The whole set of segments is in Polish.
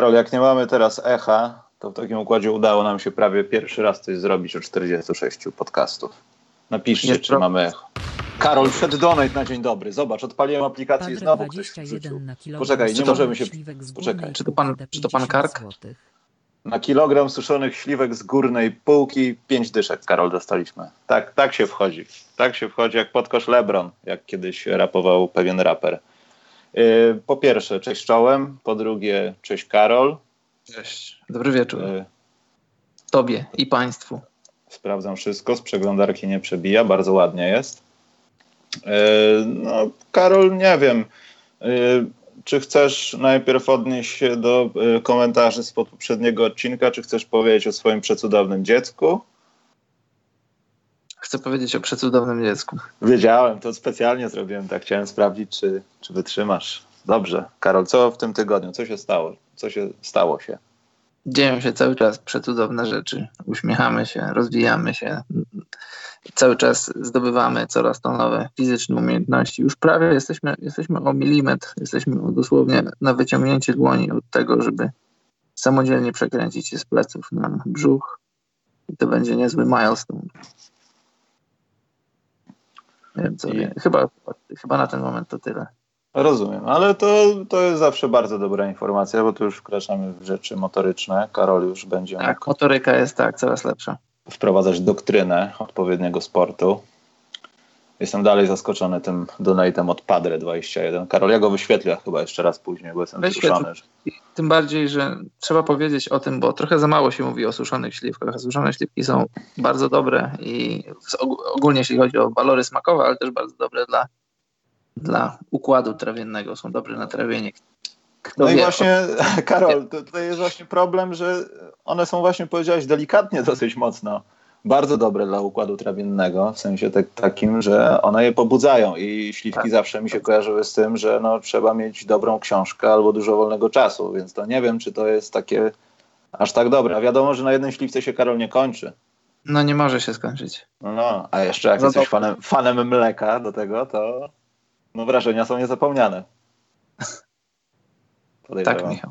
Karol, jak nie mamy teraz echa, to w takim układzie udało nam się prawie pierwszy raz coś zrobić o 46 podcastów. Napiszcie, czy pro- mamy echo. Karol, wszedł donate na dzień dobry. Zobacz, odpaliłem aplikację i znowu ktoś 21 wrzucił. Poczekaj, nie możemy się- poczekaj. Czy to pan- czy to pan 50 Kark? Na kilogram suszonych śliwek z górnej półki pięć dyszek, Karol, dostaliśmy. Tak, tak się wchodzi. Tak się wchodzi jak podkosz Lebron, jak kiedyś rapował pewien raper. Yy, po pierwsze, cześć czołem. Po drugie, cześć Karol. Cześć. Dobry wieczór. Yy, Tobie i państwu. Sprawdzam wszystko, z przeglądarki nie przebija, bardzo ładnie jest. Yy, No, Karol, nie wiem, czy chcesz najpierw odnieść się do komentarzy z poprzedniego odcinka, czy chcesz powiedzieć o swoim przecudownym dziecku? Chcę powiedzieć o przecudownym dziecku. Wiedziałem, to specjalnie zrobiłem tak, chciałem sprawdzić, czy, czy wytrzymasz. Dobrze. Karol, co w tym tygodniu? Co się stało? Co się stało się? Dzieją się cały czas przecudowne rzeczy. Uśmiechamy się, rozwijamy się. Cały czas zdobywamy coraz to nowe fizyczne umiejętności. Już prawie jesteśmy, jesteśmy o milimetr, jesteśmy dosłownie na wyciągnięcie dłoni od tego, żeby samodzielnie przekręcić się z pleców na brzuch. I to będzie niezły milestone. Nie wiem co I-. Chyba, chyba na ten moment to tyle. Rozumiem, ale to, to jest zawsze bardzo dobra informacja, bo tu już wkraczamy w rzeczy motoryczne. Karol już będzie mógł Tak, motoryka jest tak, coraz lepsza. wprowadzać doktrynę odpowiedniego sportu. Jestem dalej zaskoczony tym donatem od Padre21. Karol, ja go wyświetlę chyba jeszcze raz później, bo jestem Wyświetl. wzruszony. że- Tym bardziej, że trzeba powiedzieć o tym, bo trochę za mało się mówi o suszonych śliwkach. Suszone śliwki są bardzo dobre i ogólnie jeśli chodzi o walory smakowe, ale też bardzo dobre dla, dla układu trawiennego. Są dobre na trawienie. Kto No i wie, właśnie, Karol, to, tutaj jest właśnie problem, że one są właśnie, powiedziałeś, delikatnie dosyć mocno. Bardzo dobre dla układu trawiennego, w sensie tak, takim, że one je pobudzają i śliwki Tak. zawsze mi się kojarzyły z tym, że no, trzeba mieć dobrą książkę albo dużo wolnego czasu, więc to nie wiem, czy to jest takie aż tak dobre. A wiadomo, że na jednym śliwce się Karol nie kończy. No nie może się skończyć. No, a jeszcze jak No jesteś dobra. fanem, fanem mleka do tego, to no, wrażenia są niezapomniane. Tak, Michał.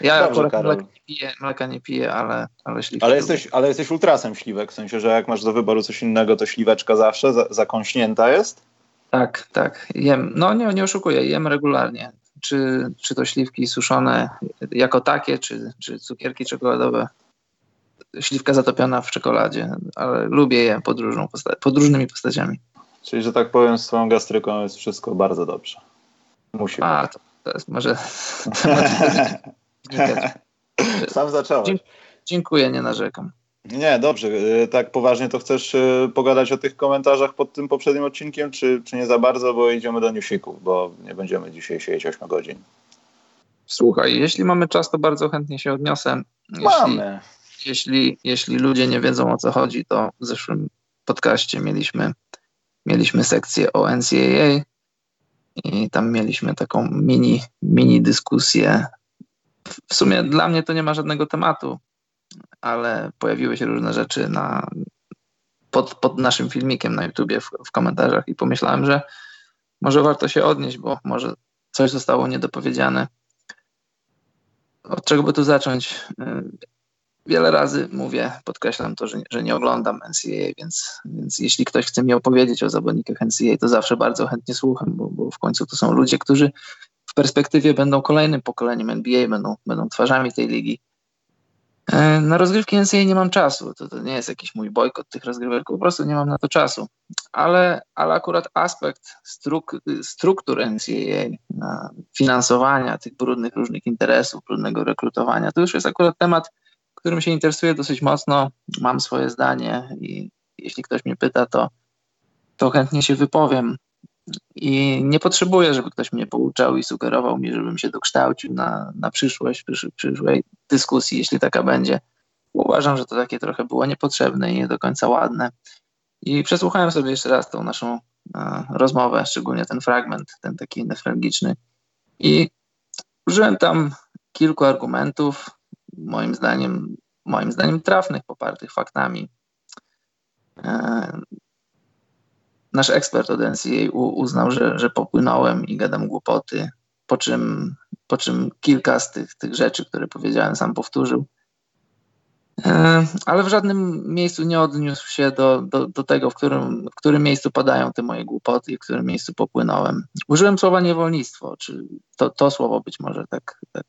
Ja Dobrze, akurat Karol. mleka nie piję, mleka nie piję ale, ale śliwki. Ale jesteś, ale jesteś ultrasem śliwek, w sensie, że jak masz do wyboru coś innego, to śliweczka zawsze za, zakąśnięta jest? Tak, tak. Jem. No nie, nie oszukuję, jem regularnie. Czy, czy to śliwki suszone jako takie, czy, czy cukierki czekoladowe. Śliwka zatopiona w czekoladzie, ale lubię je pod, różną posta- pod różnymi postaciami. Czyli, że tak powiem, z twoją gastryką jest wszystko bardzo dobrze. Musi A, to, to jest może temat być. Sam zacząłeś. Dzięki. Dziękuję, nie narzekam. Nie, dobrze. y, Tak poważnie to chcesz y, pogadać o tych komentarzach pod tym poprzednim odcinkiem, czy, czy nie za bardzo, bo idziemy do newsików, bo nie będziemy dzisiaj siedzieć 8 godzin. Słuchaj, jeśli mamy czas, to bardzo chętnie się odniosę. Jeśli, Mamy. jeśli, jeśli ludzie nie wiedzą o co chodzi, to w zeszłym podcaście mieliśmy, mieliśmy sekcję o NCAA i tam mieliśmy taką mini, mini dyskusję. W sumie dla mnie to nie ma żadnego tematu, ale pojawiły się różne rzeczy na, pod, pod naszym filmikiem na YouTubie w, w komentarzach i pomyślałem, że może warto się odnieść, bo może coś zostało niedopowiedziane. Od czego by tu zacząć? Y, Wiele razy mówię, podkreślam to, że, że nie oglądam NCAA, więc, więc jeśli ktoś chce mi opowiedzieć o zawodnikach NCAA, to zawsze bardzo chętnie słucham, bo, bo w końcu to są ludzie, którzy w perspektywie będą kolejnym pokoleniem NBA, będą, będą twarzami tej ligi. E, Na rozgrywki NCAA nie mam czasu. To, to nie jest jakiś mój bojkot tych rozgrywek, po prostu nie mam na to czasu. Ale, ale akurat aspekt struk, struktur NCAA, na finansowania tych brudnych różnych interesów, brudnego rekrutowania, to już jest akurat temat, którym się interesuję dosyć mocno. Mam swoje zdanie i jeśli ktoś mnie pyta, to, to chętnie się wypowiem. I nie potrzebuję, żeby ktoś mnie pouczał i sugerował mi, żebym się dokształcił na, na przyszłość, przysz, przyszłej dyskusji, jeśli taka będzie. Uważam, że to takie trochę było niepotrzebne i nie do końca ładne. I przesłuchałem sobie jeszcze raz tą naszą e, rozmowę, szczególnie ten fragment, ten taki nefralgiczny. I użyłem tam kilku argumentów, moim zdaniem, moim zdaniem trafnych, popartych faktami. E, nasz ekspert od NCA uznał, że, że popłynąłem i gadam głupoty, po czym, po czym kilka z tych, tych rzeczy, które powiedziałem, sam powtórzył. E, ale w żadnym miejscu nie odniósł się do, do, do tego, w którym, w którym miejscu padają te moje głupoty i w którym miejscu popłynąłem. Użyłem słowa niewolnictwo, czy to, to słowo być może tak, tak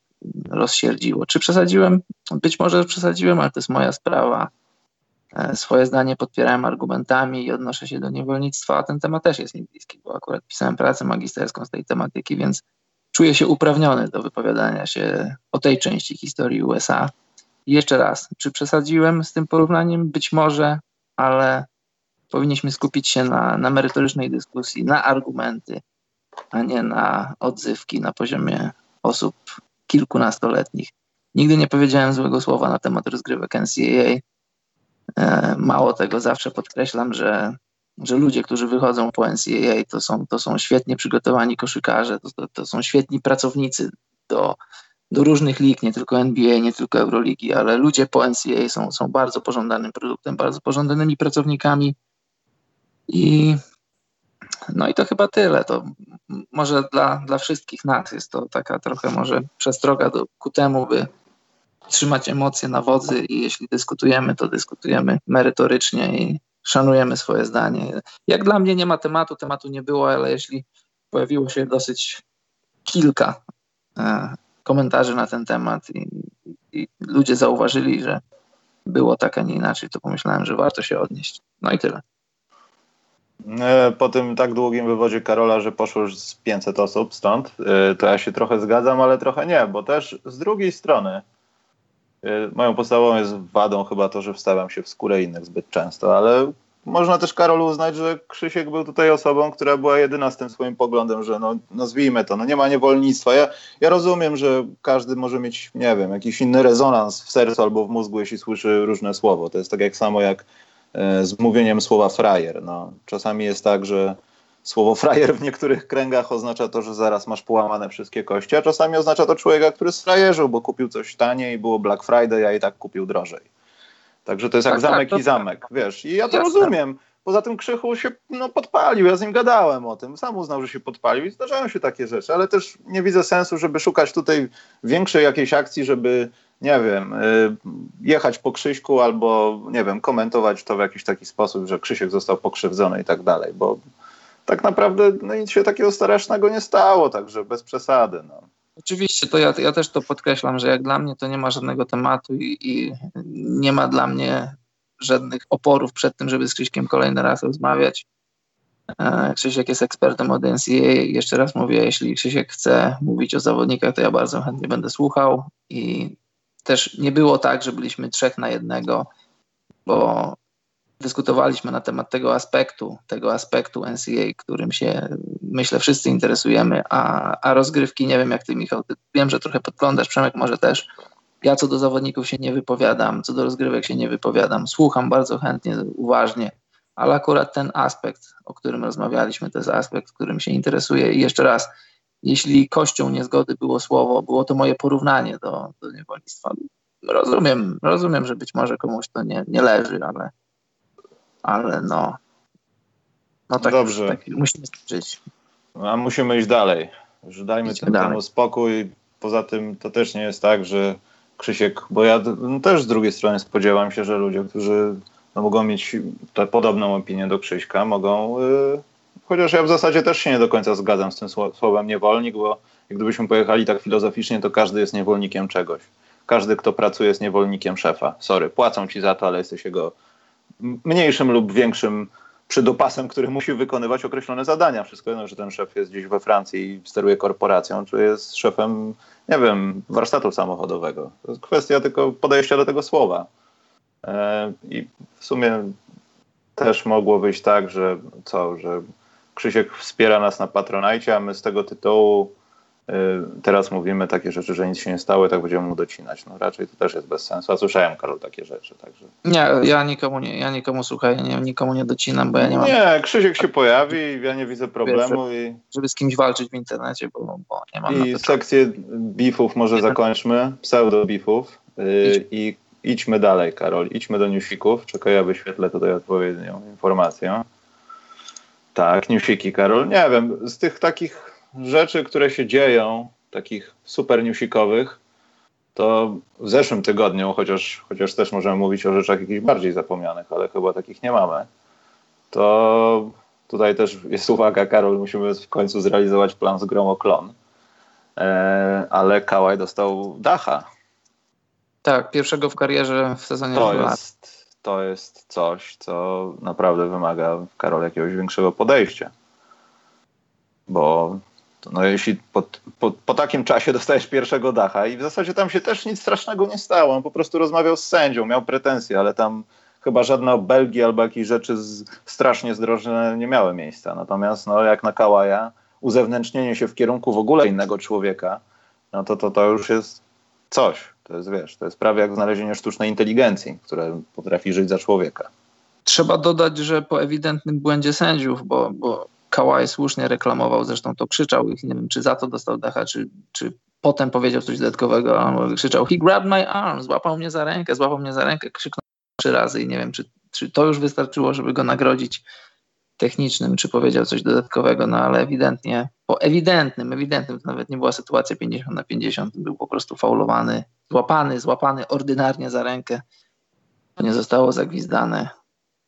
rozsierdziło. Czy przesadziłem? Być może przesadziłem, ale to jest moja sprawa. E, swoje zdanie podpierałem argumentami i odnoszę się do niewolnictwa, a ten temat też jest mi bliski, bo akurat pisałem pracę magisterską z tej tematyki, więc czuję się uprawniony do wypowiadania się o tej części historii USA. I jeszcze raz, czy przesadziłem z tym porównaniem? Być może, ale powinniśmy skupić się na, na merytorycznej dyskusji, na argumenty, a nie na odzywki na poziomie osób kilkunastoletnich. Nigdy nie powiedziałem złego słowa na temat rozgrywek NCAA. E, mało tego, zawsze podkreślam, że, że ludzie, którzy wychodzą po NCAA, to są, to są świetnie przygotowani koszykarze, to, to, to są świetni pracownicy do, do różnych lig, nie tylko NBA, nie tylko Euroligi, ale ludzie po NCAA są, są bardzo pożądanym produktem, bardzo pożądanymi pracownikami i no i to chyba tyle. To może dla, dla wszystkich nas jest to taka trochę może przestroga do, ku temu, by trzymać emocje na wodzy i jeśli dyskutujemy, to dyskutujemy merytorycznie i szanujemy swoje zdanie. Jak dla mnie nie ma tematu, tematu nie było, ale jeśli pojawiło się dosyć kilka e, komentarzy na ten temat i, i, ludzie zauważyli, że było tak, a nie inaczej, to pomyślałem, że warto się odnieść. No i tyle. E, po tym tak długim wywodzie Karola, że poszło już z 500 osób stąd, e, to ja się trochę zgadzam, ale trochę nie, bo też z drugiej strony moją podstawową jest wadą chyba to, że wstawiam się w skórę innych zbyt często, ale można też Karol uznać, że Krzysiek był tutaj osobą, która była jedyna z tym swoim poglądem, że no, nazwijmy to, no nie ma niewolnictwa. Ja, ja rozumiem, że każdy może mieć, nie wiem, jakiś inny rezonans w sercu albo w mózgu, jeśli słyszy różne słowo. To jest tak jak samo jak E, z mówieniem słowa frajer. No, czasami jest tak, że słowo frajer w niektórych kręgach oznacza to, że zaraz masz połamane wszystkie kości, a czasami oznacza to człowieka, który sfrajerzył, bo kupił coś taniej, było Black Friday, a i tak kupił drożej. Także to jest jak tak, zamek tak, i zamek, wiesz. I ja to Jasne. rozumiem. Poza tym Krzychu się no, podpalił, ja z nim gadałem o tym, sam uznał, że się podpalił i zdarzają się takie rzeczy, ale też nie widzę sensu, żeby szukać tutaj większej jakiejś akcji, żeby nie wiem, y, jechać po Krzyśku albo, nie wiem, komentować to w jakiś taki sposób, że Krzysiek został pokrzywdzony i tak dalej, bo tak naprawdę no, nic się takiego strasznego nie stało, także bez przesady. No. Oczywiście, to ja, ja też to podkreślam, że jak dla mnie to nie ma żadnego tematu i, i nie ma dla mnie żadnych oporów przed tym, żeby z Krzyśkiem kolejny raz rozmawiać. E, Krzysiek jest ekspertem od NCAA. Jeszcze raz mówię, jeśli Krzysiek chce mówić o zawodnikach, to ja bardzo chętnie będę słuchał i też nie było tak, że byliśmy trzech na jednego, bo dyskutowaliśmy na temat tego aspektu, tego aspektu NCA, którym się myślę wszyscy interesujemy, a, a rozgrywki nie wiem jak ty Michał, ty, wiem, że trochę podglądasz, Przemek może też. Ja co do zawodników się nie wypowiadam, co do rozgrywek się nie wypowiadam, słucham bardzo chętnie, uważnie, ale akurat ten aspekt, o którym rozmawialiśmy, to jest aspekt, którym się interesuję i jeszcze raz, jeśli kością niezgody było słowo, było to moje porównanie do, do niewolnictwa. Rozumiem, rozumiem, że być może komuś to nie, nie leży, ale, ale no, no tak, Dobrze. tak musimy żyć. A musimy iść dalej. Już dajmy temu spokój. Poza tym to też nie jest tak, że Krzysiek, bo ja no, też z drugiej strony spodziewam się, że ludzie, którzy no, mogą mieć tę podobną opinię do Krzyśka, mogą y, Chociaż ja w zasadzie też się nie do końca zgadzam z tym słowem niewolnik, bo gdybyśmy pojechali tak filozoficznie, to każdy jest niewolnikiem czegoś. Każdy, kto pracuje, jest niewolnikiem szefa. Sorry, płacą ci za to, ale jesteś jego mniejszym lub większym przydopasem, który musi wykonywać określone zadania. Wszystko jedno, że ten szef jest gdzieś we Francji i steruje korporacją, czy jest szefem, nie wiem, warsztatu samochodowego. To jest kwestia tylko podejścia do tego słowa. E, I w sumie też mogło być tak, że co, że Krzysiek wspiera nas na Patronajcie, a my z tego tytułu teraz mówimy takie rzeczy, że nic się nie stało, tak będziemy mu docinać. No raczej to też jest bez sensu. A słyszałem, Karol, takie rzeczy, także... Nie, ja nikomu nie, ja nikomu słuchaj, nie, nikomu nie docinam, bo ja nie mam... Nie, Krzysiek się pojawi, ja nie widzę problemu Wiesz, i... Żeby z kimś walczyć w internecie, bo, bo nie mam I sekcję beefów może zakończmy, pseudo-beefów yy, i idźmy dalej, Karol, idźmy do newsików. Czekaj, ja wyświetlę tutaj odpowiednią informację. Tak, newsiki, Karol. Nie wiem, z tych takich rzeczy, które się dzieją, takich super newsikowych, to w zeszłym tygodniu, chociaż, chociaż też możemy mówić o rzeczach jakichś bardziej zapomnianych, ale chyba takich nie mamy, to tutaj też jest uwaga, Karol, musimy w końcu zrealizować plan z Gromoklon. E, ale Kałaj dostał dacha. Tak, pierwszego w karierze w sezonie To jest, to jest coś, co naprawdę wymaga, Karol, jakiegoś większego podejścia. Bo no, jeśli po, po, po takim czasie dostajesz pierwszego dacha i w zasadzie tam się też nic strasznego nie stało, on po prostu rozmawiał z sędzią, miał pretensje, ale tam chyba żadne Belgii albo jakieś rzeczy z, strasznie zdrożne nie miały miejsca. Natomiast no, jak na Kałaja, uzewnętrznienie się w kierunku w ogóle innego człowieka, no to to, to już jest coś. To jest, wiesz, to jest prawie jak znalezienie sztucznej inteligencji, która potrafi żyć za człowieka. Trzeba dodać, że po ewidentnym błędzie sędziów, bo, bo Kawhi słusznie reklamował, zresztą to krzyczał i nie wiem, czy za to dostał dacha, czy, czy potem powiedział coś dodatkowego, a on krzyczał he grabbed my arm, złapał mnie za rękę, złapał mnie za rękę, krzyknął trzy razy i nie wiem, czy, czy to już wystarczyło, żeby go nagrodzić technicznym, czy powiedział coś dodatkowego, no ale ewidentnie, po ewidentnym, ewidentnym, to nawet nie była sytuacja 50 na 50, był po prostu faulowany, złapany, złapany ordynarnie za rękę, nie zostało zagwizdane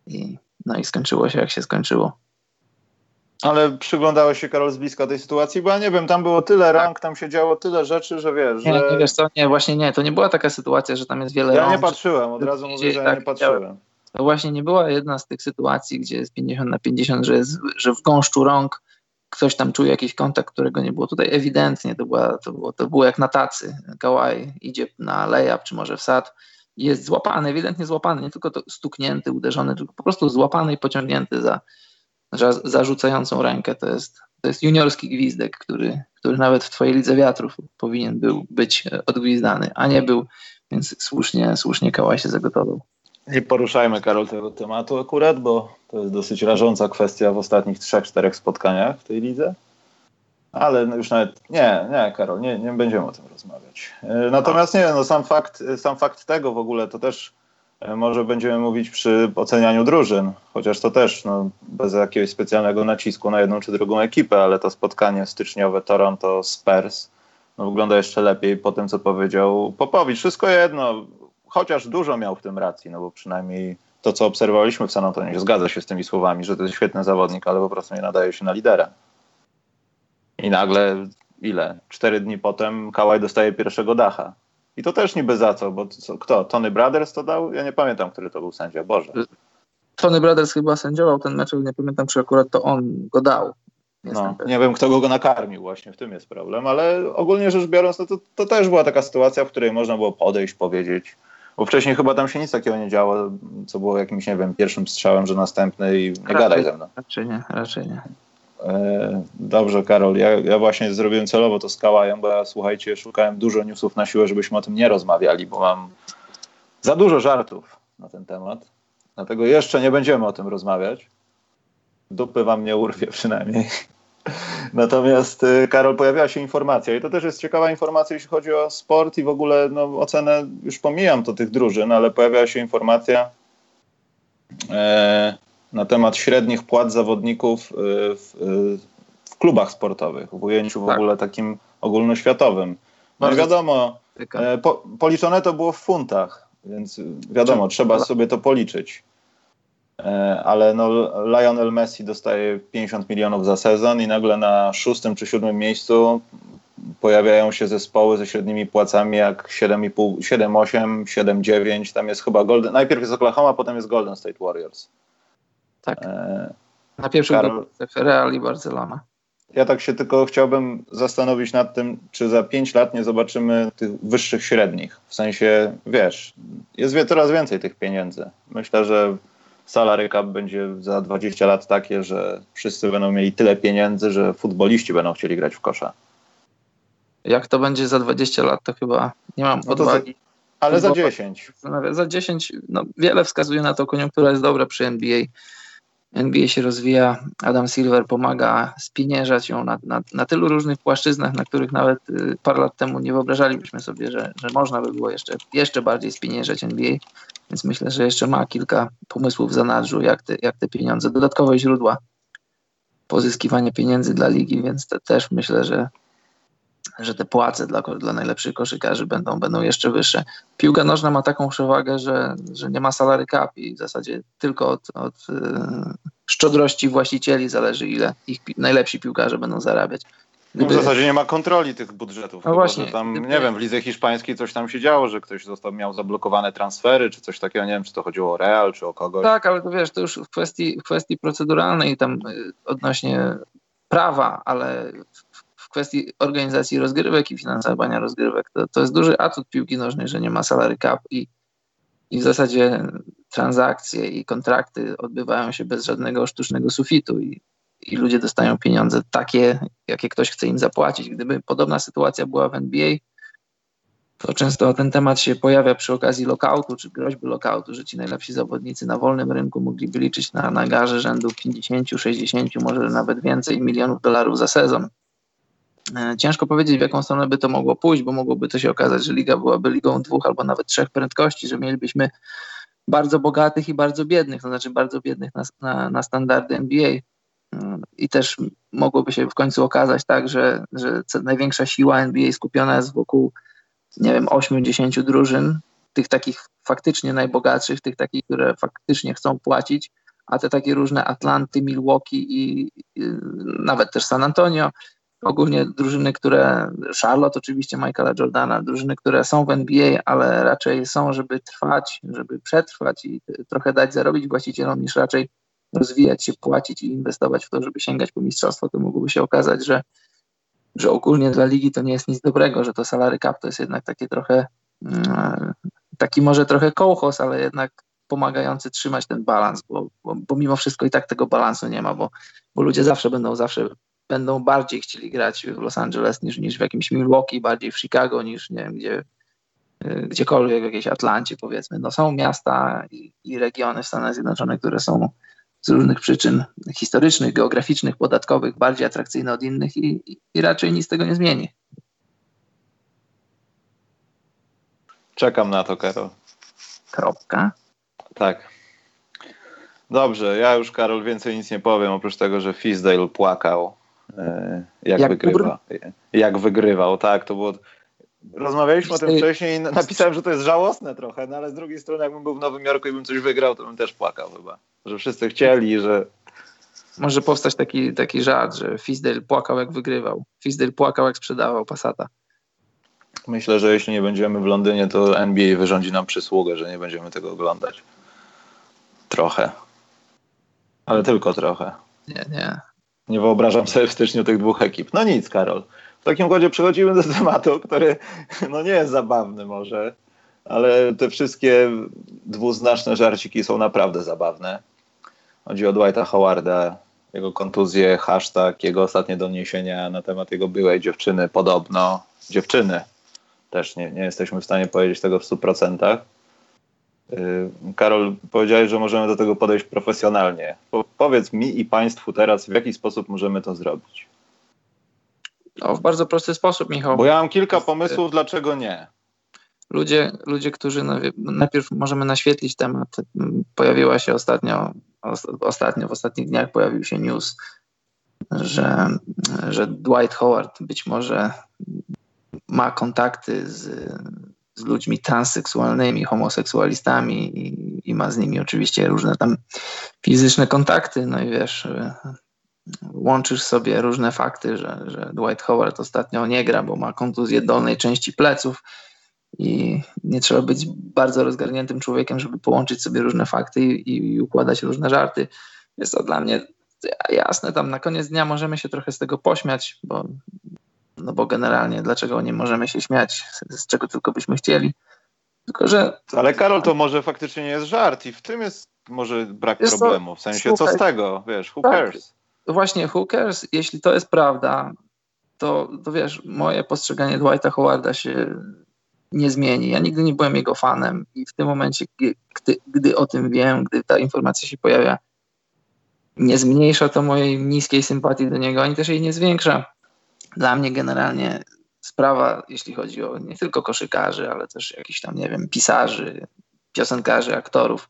i no i skończyło się jak się skończyło. Ale przyglądałeś się, Karol, z bliska tej sytuacji, bo ja nie wiem, tam było tyle rank, tam się działo tyle rzeczy, że wiesz, Nie, że... nie wiesz co, nie, właśnie nie, to nie była taka sytuacja, że tam jest wiele Ja rąk, nie patrzyłem, od razu mówię, że ja Tak, nie patrzyłem. To właśnie nie była jedna z tych sytuacji, gdzie jest 50 na 50, że, jest, że w gąszczu rąk ktoś tam czuje jakiś kontakt, którego nie było. Tutaj ewidentnie to, była, to, było, to było jak na tacy. Kałaj idzie na layup, czy może w sad, jest złapany, ewidentnie złapany, nie tylko to stuknięty, uderzony, tylko po prostu złapany i pociągnięty za zarzucającą rękę. To jest, to jest juniorski gwizdek, który, który nawet w twojej lidze wiatrów powinien był być odgwizdany, a nie był, więc słusznie, słusznie Kałaj się zagotował. Nie poruszajmy, Karol, tego tematu akurat, bo to jest dosyć rażąca kwestia w ostatnich trzech, czterech spotkaniach w tej lidze. Ale już nawet nie, nie, Karol, nie, nie będziemy o tym rozmawiać. Natomiast nie, no sam fakt, sam fakt tego w ogóle to też może będziemy mówić przy ocenianiu drużyn, chociaż to też no, bez jakiegoś specjalnego nacisku na jedną czy drugą ekipę, ale to spotkanie styczniowe Toronto Spurs no, wygląda jeszcze lepiej po tym, co powiedział Popowicz. Wszystko jedno, chociaż dużo miał w tym racji, no bo przynajmniej to, co obserwowaliśmy w San Antonio, zgadza się z tymi słowami, że to jest świetny zawodnik, ale po prostu nie nadaje się na lidera. I nagle, ile? Cztery dni potem Kałaj dostaje pierwszego dacha. I to też niby za co, bo co, kto? Tony Brothers to dał? Ja nie pamiętam, który to był sędzia, Boże. Tony Brothers chyba sędziował ten mecz, nie pamiętam, czy akurat to on go dał. No, nie wiem, kto go nakarmił, właśnie w tym jest problem, ale ogólnie rzecz biorąc, no to, to też była taka sytuacja, w której można było podejść, powiedzieć, bo wcześniej chyba tam się nic takiego nie działo, co było jakimś, nie wiem, pierwszym strzałem, że następny i nie raczej, gadaj ze mną. Raczej nie, raczej nie. E, dobrze, Karol, ja, ja, właśnie zrobiłem celowo to z Kałajem, bo ja, słuchajcie, szukałem dużo newsów na siłę, żebyśmy o tym nie rozmawiali, bo mam za dużo żartów na ten temat, dlatego jeszcze nie będziemy o tym rozmawiać. Dupy wam nie urwie przynajmniej. Natomiast Karol, pojawiła się informacja i to też jest ciekawa informacja, jeśli chodzi o sport i w ogóle no, ocenę, już pomijam to tych drużyn, ale pojawiła się informacja e, na temat średnich płac zawodników w, w klubach sportowych, w ujęciu w tak. ogóle takim ogólnoświatowym. No i wiadomo, e, po, policzone to było w funtach, więc wiadomo, trzeba sobie to policzyć ale no, Lionel Messi dostaje 50 milionów za sezon i nagle na szóstym czy siódmym miejscu pojawiają się zespoły ze średnimi płacami jak 7,5, 7,8, 7,9. Tam jest chyba Golden. Najpierw jest Oklahoma, potem jest Golden State Warriors. Tak. E, na pierwszym Karol, Real i Barcelona. Ja tak się tylko chciałbym zastanowić nad tym, czy za 5 lat nie zobaczymy tych wyższych średnich. W sensie, wiesz, jest coraz więcej tych pieniędzy. Myślę, że salary cap będzie za 20 lat takie, że wszyscy będą mieli tyle pieniędzy, że futboliści będą chcieli grać w kosza. Jak to będzie za 20 lat, to chyba nie mam No odwagi. za, ale za 10. Zastanawiam- Za 10, no wiele wskazuje na to, koniunktura jest dobra przy NBA. NBA się rozwija, Adam Silver pomaga spieniężać ją na, na, na tylu różnych płaszczyznach, na których nawet y, parę lat temu nie wyobrażalibyśmy sobie, że, że można by było jeszcze, jeszcze bardziej spieniężać NBA. Więc myślę, że jeszcze ma kilka pomysłów w zanadrzu, jak te, jak te pieniądze, dodatkowe źródła pozyskiwania pieniędzy dla ligi, więc te, też myślę, że, że te płace dla, dla najlepszych koszykarzy będą, będą jeszcze wyższe. Piłka nożna ma taką przewagę, że, że nie ma salary cap i w zasadzie tylko od, od y, szczodrości właścicieli zależy, ile ich najlepsi piłkarze będą zarabiać. No w Gdyby- zasadzie nie ma kontroli tych budżetów. No chyba, właśnie, że Tam, gdyby- nie wiem, w lidze hiszpańskiej coś tam się działo, że ktoś został, miał zablokowane transfery, czy coś takiego. Nie wiem, czy to chodziło o Real, czy o kogoś. Tak, ale to wiesz, to już w kwestii, w kwestii proceduralnej tam y, odnośnie prawa, ale w, w kwestii organizacji rozgrywek i finansowania rozgrywek, to, to jest duży atut piłki nożnej, że nie ma salary cap i, i w zasadzie transakcje i kontrakty odbywają się bez żadnego sztucznego sufitu i, i ludzie dostają pieniądze takie, jakie ktoś chce im zapłacić. Gdyby podobna sytuacja była w NBA, to często ten temat się pojawia przy okazji lokautu, czy groźby lokautu, że ci najlepsi zawodnicy na wolnym rynku mogliby liczyć na, na garze rzędu 50, 60, może nawet więcej milionów dolarów za sezon. E, Ciężko powiedzieć, w jaką stronę by to mogło pójść, bo mogłoby to się okazać, że liga byłaby ligą dwóch albo nawet trzech prędkości, że mielibyśmy bardzo bogatych i bardzo biednych, to znaczy bardzo biednych na, na, na standardy NBA. Mm, I też mogłoby się w końcu okazać tak, że, że największa siła NBA skupiona jest wokół nie wiem, 8-10 drużyn, tych takich faktycznie najbogatszych, tych takich, które faktycznie chcą płacić, a te takie różne Atlanty, Milwaukee i, i nawet też San Antonio, ogólnie drużyny, które, Charlotte oczywiście Michaela Jordana, drużyny, które są w NBA, ale raczej są, żeby trwać, żeby przetrwać i trochę dać zarobić właścicielom, niż raczej rozwijać się, płacić i inwestować w to, żeby sięgać po mistrzostwo, to mogłoby się okazać, że że ogólnie dla ligi to nie jest nic dobrego, że to salary cap to jest jednak takie trochę mm, taki może trochę kołchos, ale jednak pomagający trzymać ten balans, bo, bo, bo mimo wszystko i tak tego balansu nie ma, bo, bo ludzie zawsze będą zawsze będą bardziej chcieli grać w Los Angeles niż, niż w jakimś Milwaukee, bardziej w Chicago niż nie wiem gdzie y, gdziekolwiek w jakiejś Atlancie powiedzmy. No są miasta i, i regiony w Stanach Zjednoczonych, które są z różnych przyczyn historycznych, geograficznych, podatkowych bardziej atrakcyjne od innych i, i, raczej nic tego nie zmieni. Czekam na to, Karol. Kropka. Tak. Dobrze, ja już, Karol, więcej nic nie powiem, oprócz tego, że Fisdale płakał, jak, Jak wygrywa. Jak wygrywał, tak, to było... Rozmawialiśmy o tym wcześniej i napisałem, że to jest żałosne trochę, no ale z drugiej strony, jakbym był w Nowym Jorku i bym coś wygrał, to bym też płakał chyba. Że wszyscy chcieli, że... Może powstać taki, taki żart, że Fisdale płakał jak wygrywał. Fisdale płakał jak sprzedawał Passata. Myślę, że jeśli nie będziemy w Londynie, to NBA wyrządzi nam przysługę, że nie będziemy tego oglądać. Trochę. Ale tylko trochę. Nie, nie. Nie wyobrażam sobie w styczniu tych dwóch ekip. No nic, Karol. W takim układzie przechodzimy do tematu, który no nie jest zabawny może, ale te wszystkie dwuznaczne żarciki są naprawdę zabawne. Chodzi o Dwighta Howarda, jego kontuzję, hashtag, jego ostatnie doniesienia na temat jego byłej dziewczyny, podobno dziewczyny. Też nie, nie jesteśmy w stanie powiedzieć tego w 100%. Yy, Karol, powiedziałeś, że możemy do tego podejść profesjonalnie. Po, powiedz mi i Państwu teraz, w jaki sposób możemy to zrobić. No, w bardzo prosty sposób, Michał. Bo ja mam kilka pomysłów, dlaczego nie. Ludzie, ludzie którzy najpierw możemy naświetlić temat. Pojawiła się ostatnio, os- ostatnio w ostatnich dniach pojawił się news, że, że Dwight Howard być może ma kontakty z, z ludźmi transseksualnymi, homoseksualistami i, i ma z nimi oczywiście różne tam fizyczne kontakty. No i wiesz, y, łączysz sobie różne fakty, że, że Dwight Howard ostatnio nie gra, bo ma kontuzję dolnej części pleców i nie trzeba być bardzo rozgarniętym człowiekiem, żeby połączyć sobie różne fakty i, i układać różne żarty. Jest to dla mnie jasne, tam na koniec dnia możemy się trochę z tego pośmiać, bo, no bo generalnie dlaczego nie możemy się śmiać, z, czego tylko byśmy chcieli. Tylko, że Ale Karol, to może faktycznie nie jest żart i w tym jest może brak wiesz problemu. W sensie, słuchaj, co z tego, wiesz, who tak, cares? Właśnie, who cares? Jeśli to jest prawda, to, to wiesz, moje postrzeganie Dwighta Howarda się nie zmieni. Ja nigdy nie byłem jego fanem i w tym momencie, gdy, gdy o tym wiem, gdy ta informacja się pojawia, nie zmniejsza to mojej niskiej sympatii do niego, ani też jej nie zwiększa. Dla mnie generalnie sprawa, jeśli chodzi o nie tylko koszykarzy, ale też jakichś tam, nie wiem, pisarzy, piosenkarzy, aktorów.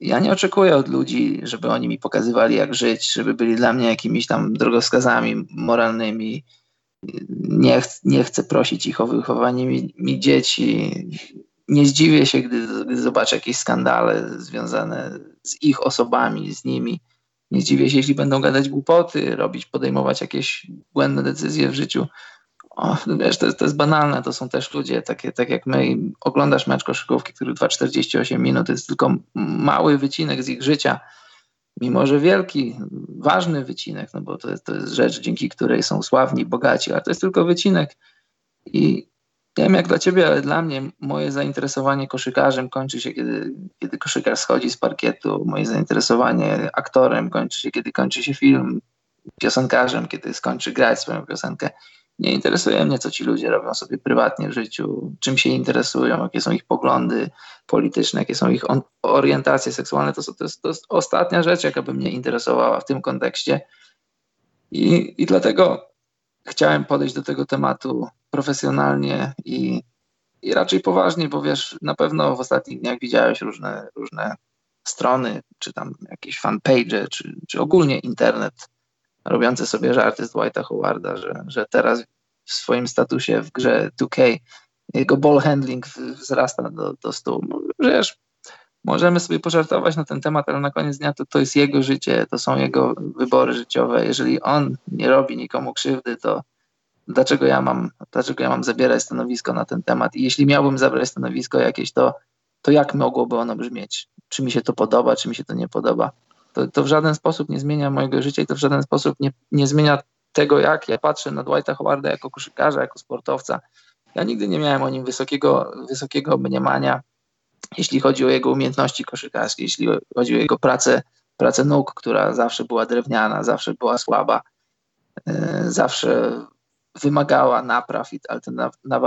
Ja nie oczekuję od ludzi, żeby oni mi pokazywali, jak żyć, żeby byli dla mnie jakimiś tam drogowskazami moralnymi. Nie, ch nie chcę prosić ich o wychowanie mi, mi dzieci. Nie zdziwię się, gdy, gdy zobaczę jakieś skandale związane z ich osobami, z nimi. Nie zdziwię się, jeśli będą gadać głupoty, robić, podejmować jakieś błędne decyzje w życiu. O, wiesz, to to jest banalne, to są też ludzie takie, tak jak my. Oglądasz mecz koszykówki, który trwa 48 minut, jest tylko mały wycinek z ich życia, mimo że wielki, ważny wycinek, no bo to jest, to jest rzecz, dzięki której są sławni, bogaci, ale to jest tylko wycinek. I nie wiem jak dla ciebie, ale dla mnie moje zainteresowanie koszykarzem kończy się, kiedy, kiedy koszykarz schodzi z parkietu. Moje zainteresowanie aktorem kończy się, kiedy kończy się film. Piosenkarzem, kiedy skończy grać swoją piosenkę. Nie interesuje mnie, co ci ludzie robią sobie prywatnie w życiu, czym się interesują, jakie są ich poglądy polityczne, jakie są ich orientacje seksualne. To, to, jest, to jest ostatnia rzecz, jaka by mnie interesowała w tym kontekście. I, I dlatego chciałem podejść do tego tematu profesjonalnie i, i raczej poważnie, bo wiesz, na pewno w ostatnich dniach widziałeś różne, różne strony, czy tam jakieś fanpage, czy, czy ogólnie internet robiące sobie żarty z Dwighta Howarda, że, że teraz w swoim statusie w grze 2K jego ball handling wzrasta do, do stół. No, wiesz, możemy sobie pożartować na ten temat, ale na koniec dnia to, to jest jego życie, to są jego wybory życiowe. Jeżeli on nie robi nikomu krzywdy, to dlaczego ja mam, dlaczego ja mam zabierać stanowisko na ten temat? I jeśli miałbym zabrać stanowisko jakieś, to, to jak mogłoby ono brzmieć? Czy mi się to podoba, czy mi się to nie podoba? To, to w żaden sposób nie zmienia mojego życia i to w żaden sposób nie, nie zmienia tego, jak ja patrzę na Dwighta Howarda jako koszykarza, jako sportowca. Ja nigdy nie miałem o nim wysokiego, wysokiego mniemania, jeśli chodzi o jego umiejętności koszykarskie, jeśli chodzi o jego pracę, pracę nóg, która zawsze była drewniana, zawsze była słaba, e, zawsze wymagała napraw, ale te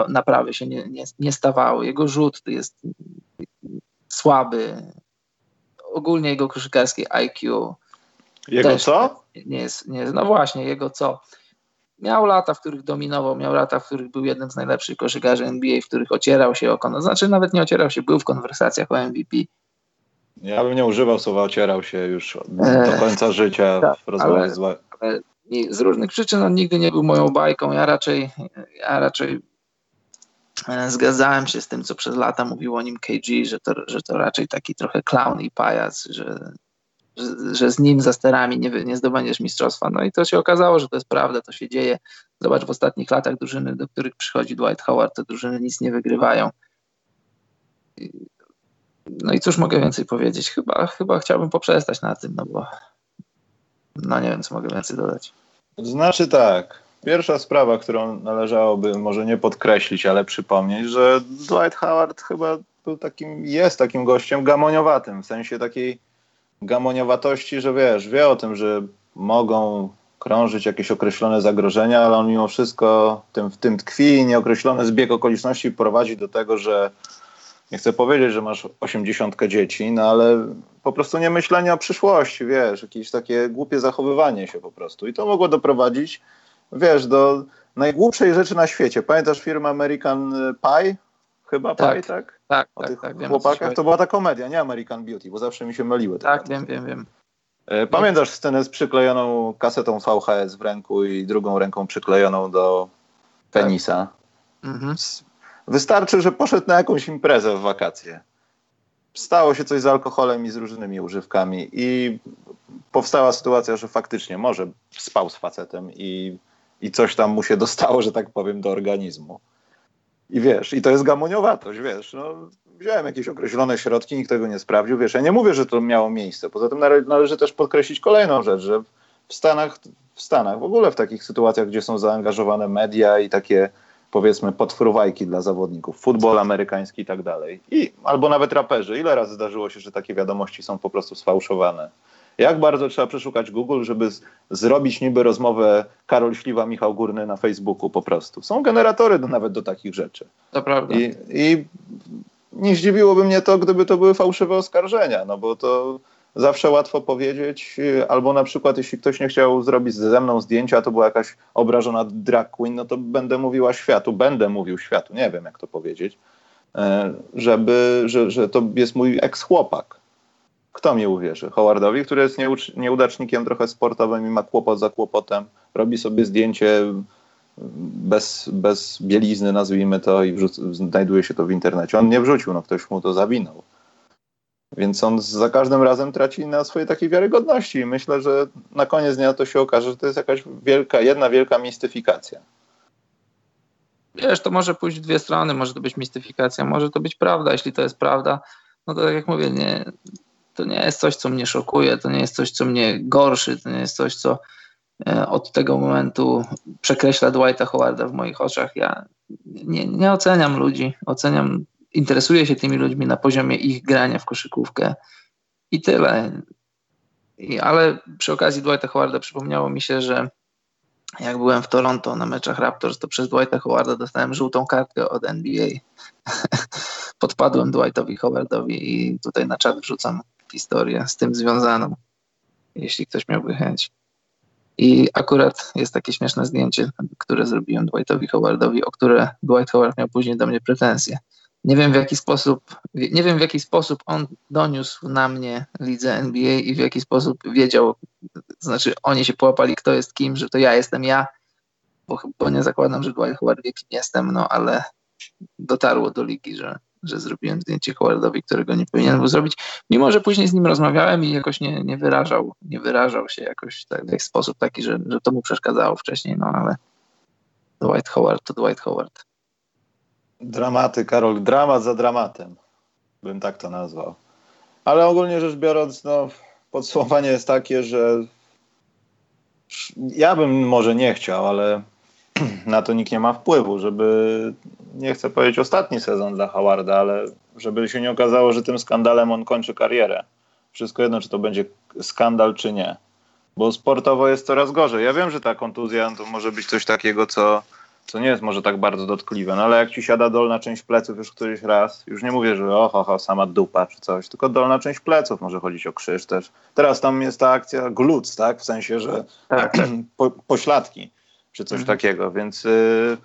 naprawy się nie, nie, nie stawały. Jego rzut jest słaby, ogólnie jego koszykarskie IQ. Jego co? Nie jest, nie no właśnie, jego co. Miał lata, w których dominował, miał lata, w których był jednym z najlepszych koszykarzy NBA, w których ocierał się o kono. Znaczy nawet nie ocierał się, był w konwersacjach o MVP. Ja bym nie używał słowa ocierał się już do e, końca życia tak, w rozmowie z... Ale z różnych przyczyn on nigdy nie był moją bajką. Ja raczej, ja raczej E, zgadzałem się z tym, co przez lata mówił o nim KG, że to, że to raczej taki trochę clown i pajac, że, że, z nim za sterami nie, nie zdobędziesz mistrzostwa. No i to się okazało, że to jest prawda, to się dzieje. Zobacz, w ostatnich latach drużyny, do których przychodzi Dwight Howard, te drużyny nic nie wygrywają. No i cóż mogę więcej powiedzieć? Chyba, chyba chciałbym poprzestać na tym, no bo no nie wiem, co mogę więcej dodać. Znaczy tak, Pierwsza sprawa, którą należałoby może nie podkreślić, ale przypomnieć, że Dwight Howard chyba był takim, jest takim gościem gamoniowatym, w sensie takiej gamoniowatości, że wiesz, wie o tym, że mogą krążyć jakieś określone zagrożenia, ale on mimo wszystko tym, w tym tkwi i nieokreślony zbieg okoliczności prowadzi do tego, że nie chcę powiedzieć, że masz osiemdziesiątkę dzieci, no ale po prostu nie myślenie o przyszłości, wiesz, jakieś takie głupie zachowywanie się po prostu. I to mogło doprowadzić wiesz, do najgłupszej rzeczy na świecie. Pamiętasz firmę American Pie? Chyba tak, Pie, tak? Tak, o tak, tych tak. chłopakach. To była ta komedia, nie American Beauty, bo zawsze mi się myliły. Tak, wiem, wiem, wiem. E, pamiętasz scenę z przyklejoną kasetą VHS w ręku i drugą ręką przyklejoną do penisa? Tak. Mhm. Wystarczy, że poszedł na jakąś imprezę w wakacje. Stało się coś z alkoholem i z różnymi używkami i powstała sytuacja, że faktycznie może spał z facetem i i coś tam mu się dostało, że tak powiem, do organizmu. I wiesz, i to jest gamoniowatość, wiesz, no, wziąłem jakieś określone środki, nikt tego nie sprawdził, wiesz, ja nie mówię, że to miało miejsce, poza tym należy też podkreślić kolejną rzecz, że w Stanach, w Stanach, w ogóle w takich sytuacjach, gdzie są zaangażowane media i takie powiedzmy podfruwajki dla zawodników, futbol amerykański i tak dalej. I, albo nawet raperzy. Ile razy zdarzyło się, że takie wiadomości są po prostu sfałszowane? Jak bardzo trzeba przeszukać Google, żeby z, zrobić niby rozmowę Karol Śliwa, Michał Górny na Facebooku po prostu. Są generatory do, nawet do takich rzeczy. To prawda. I, I nie zdziwiłoby mnie to, gdyby to były fałszywe oskarżenia, no bo to zawsze łatwo powiedzieć, albo na przykład jeśli ktoś nie chciał zrobić ze mną zdjęcia, to była jakaś obrażona drag queen, no to będę mówiła światu, będę mówił światu, nie wiem jak to powiedzieć, e, żeby, że, że to jest mój eks-chłopak. Kto mi uwierzy? Howardowi, który jest nieudacznikiem trochę sportowym i ma kłopot za kłopotem, robi sobie zdjęcie bez, bez bielizny, nazwijmy to, i wrzuc- znajduje się to w internecie. On nie wrzucił, no ktoś mu to zawinął. Więc on za każdym razem traci na swojej takiej wiarygodności. I myślę, że na koniec dnia to się okaże, że to jest jakaś wielka, jedna wielka mistyfikacja. Wiesz, to może pójść w dwie strony, może to być mistyfikacja, może to być prawda. Jeśli to jest prawda, no to tak jak mówię, nie, to nie jest coś, co mnie szokuje, to nie jest coś, co mnie gorszy, to nie jest coś, co e, od tego momentu przekreśla Dwighta Howarda w moich oczach. Ja nie, nie oceniam ludzi, oceniam interesuję się tymi ludźmi na poziomie ich grania w koszykówkę i tyle. I, ale przy okazji Dwighta Howarda przypomniało mi się, że jak byłem w Toronto na meczach Raptors, to przez Dwighta Howarda dostałem żółtą kartkę od NBA. Podpadłem Dwightowi Howardowi i tutaj na czat wrzucam historię z tym związaną, jeśli ktoś miałby chęć. I akurat jest takie śmieszne zdjęcie, które zrobiłem Dwightowi Howardowi, o które Dwight Howard miał później do mnie pretensje. Nie wiem w jaki sposób, nie wiem w jaki sposób on doniósł na mnie lidze NBA i w jaki sposób wiedział, znaczy oni się połapali kto jest kim, że to ja jestem ja, bo, bo nie zakładam, że Dwight Howard wie kim jestem, no ale dotarło do ligi, że, że zrobiłem zdjęcie Howardowi, którego nie powinien był zrobić, mimo że później z nim rozmawiałem i jakoś nie, nie wyrażał, nie wyrażał się jakoś tak, w sposób taki, że, że to mu przeszkadzało wcześniej, no ale Dwight Howard to Dwight Howard. Dramaty, Karol, dramat za dramatem, bym tak to nazwał. Ale ogólnie rzecz biorąc, no, podsumowanie jest takie, że ja bym może nie chciał, ale na to nikt nie ma wpływu, żeby, nie chcę powiedzieć ostatni sezon dla Howarda, ale żeby się nie okazało, że tym skandalem on kończy karierę. Wszystko jedno, czy to będzie skandal, czy nie. Bo sportowo jest coraz gorzej. Ja wiem, że ta kontuzja to może być coś takiego, co co nie jest może tak bardzo dotkliwe, no ale jak ci siada dolna część pleców już któryś raz, już nie mówię, że oho, oho sama dupa czy coś, tylko dolna część pleców, może chodzić o krzyż też. Teraz tam jest ta akcja gluc, tak, w sensie, że tak. po, pośladki czy coś mhm. takiego, więc yy,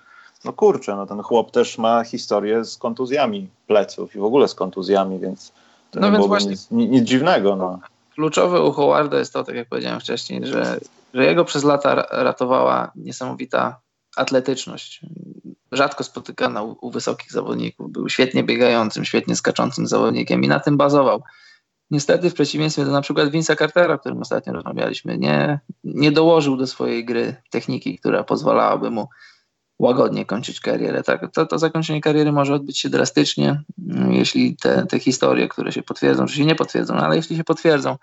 no kurczę, no ten chłop też ma historię z kontuzjami pleców i w ogóle z kontuzjami, więc to no nie więc właśnie nic, nic dziwnego. No. Kluczowe u Howarda jest to, tak jak powiedziałem wcześniej, że, że jego przez lata ratowała niesamowita atletyczność. Rzadko spotykana u, u, wysokich zawodników. Był świetnie biegającym, świetnie skaczącym zawodnikiem i na tym bazował. Niestety, w przeciwieństwie do na przykład Vince'a Cartera, o którym ostatnio rozmawialiśmy, nie, nie dołożył do swojej gry techniki, która pozwalałaby mu łagodnie kończyć karierę. Tak, to, to zakończenie kariery może odbyć się drastycznie, jeśli te, te historie, które się potwierdzą, czy się nie potwierdzą, ale jeśli się potwierdzą,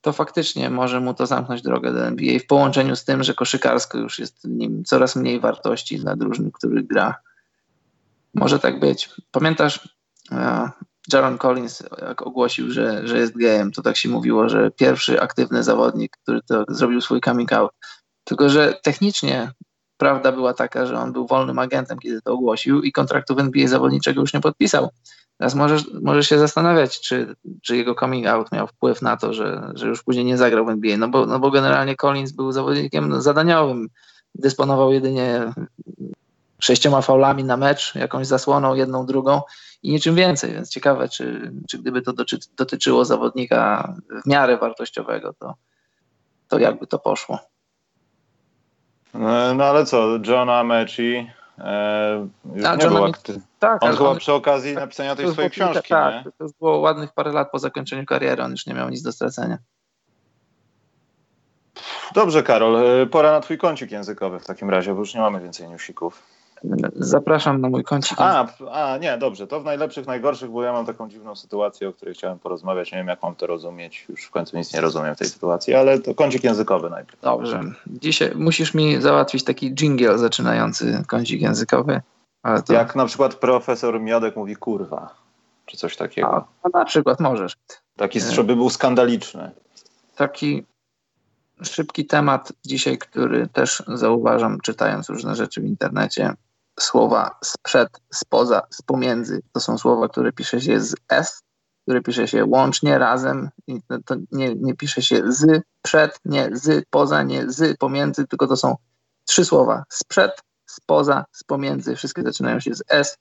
to faktycznie może mu to zamknąć drogę do NBA w połączeniu z tym, że koszykarsko już jest w nim coraz mniej wartości dla drużyn, który gra. Może tak być. Pamiętasz, uh, Jaron Collins, jak ogłosił, że, że jest gejem, to tak się mówiło, że pierwszy aktywny zawodnik, który to zrobił swój coming out. Tylko, że technicznie prawda była taka, że on był wolnym agentem, kiedy to ogłosił i kontraktu w NBA zawodniczego już nie podpisał. Teraz możesz, możesz się zastanawiać, czy, czy jego coming out miał wpływ na to, że, że już później nie zagrał w NBA, no bo, no bo generalnie Collins był zawodnikiem zadaniowym, dysponował jedynie sześcioma faulami na mecz, jakąś zasłoną, jedną, drugą i niczym więcej, więc ciekawe, czy, czy gdyby to dotyczyło zawodnika w miarę wartościowego, to, to jakby to poszło. No, no ale co, John Amechi e, już A, nie był. Tak, on chyba on, przy okazji tak, napisania tej swojej książki, Tak, nie? to już było ładnych parę lat po zakończeniu kariery, on już nie miał nic do stracenia. Dobrze, Karol, e, pora na twój kącik językowy w takim razie, bo już nie mamy więcej newsików. Zapraszam na mój kącik. A, a, nie, dobrze. To w najlepszych, najgorszych, bo ja mam taką dziwną sytuację, o której chciałem porozmawiać. Nie wiem, jak mam to rozumieć. Już w końcu nic nie rozumiem w tej sytuacji, ale to kącik językowy najpierw. Dobrze. Dzisiaj musisz mi załatwić taki jingle zaczynający kącik językowy. To... Jak na przykład profesor Miodek mówi kurwa, czy coś takiego. A, no na przykład możesz. Taki, żeby był skandaliczny. Taki szybki temat dzisiaj, który też zauważam, czytając różne rzeczy w internecie. Słowa sprzed, spoza, z pomiędzy to są słowa, które pisze się z S, które pisze się łącznie, razem. To nie, nie pisze się z, przed, nie z, poza, nie z, pomiędzy, tylko to są trzy słowa. Sprzed, spoza, z pomiędzy. Wszystkie zaczynają się z S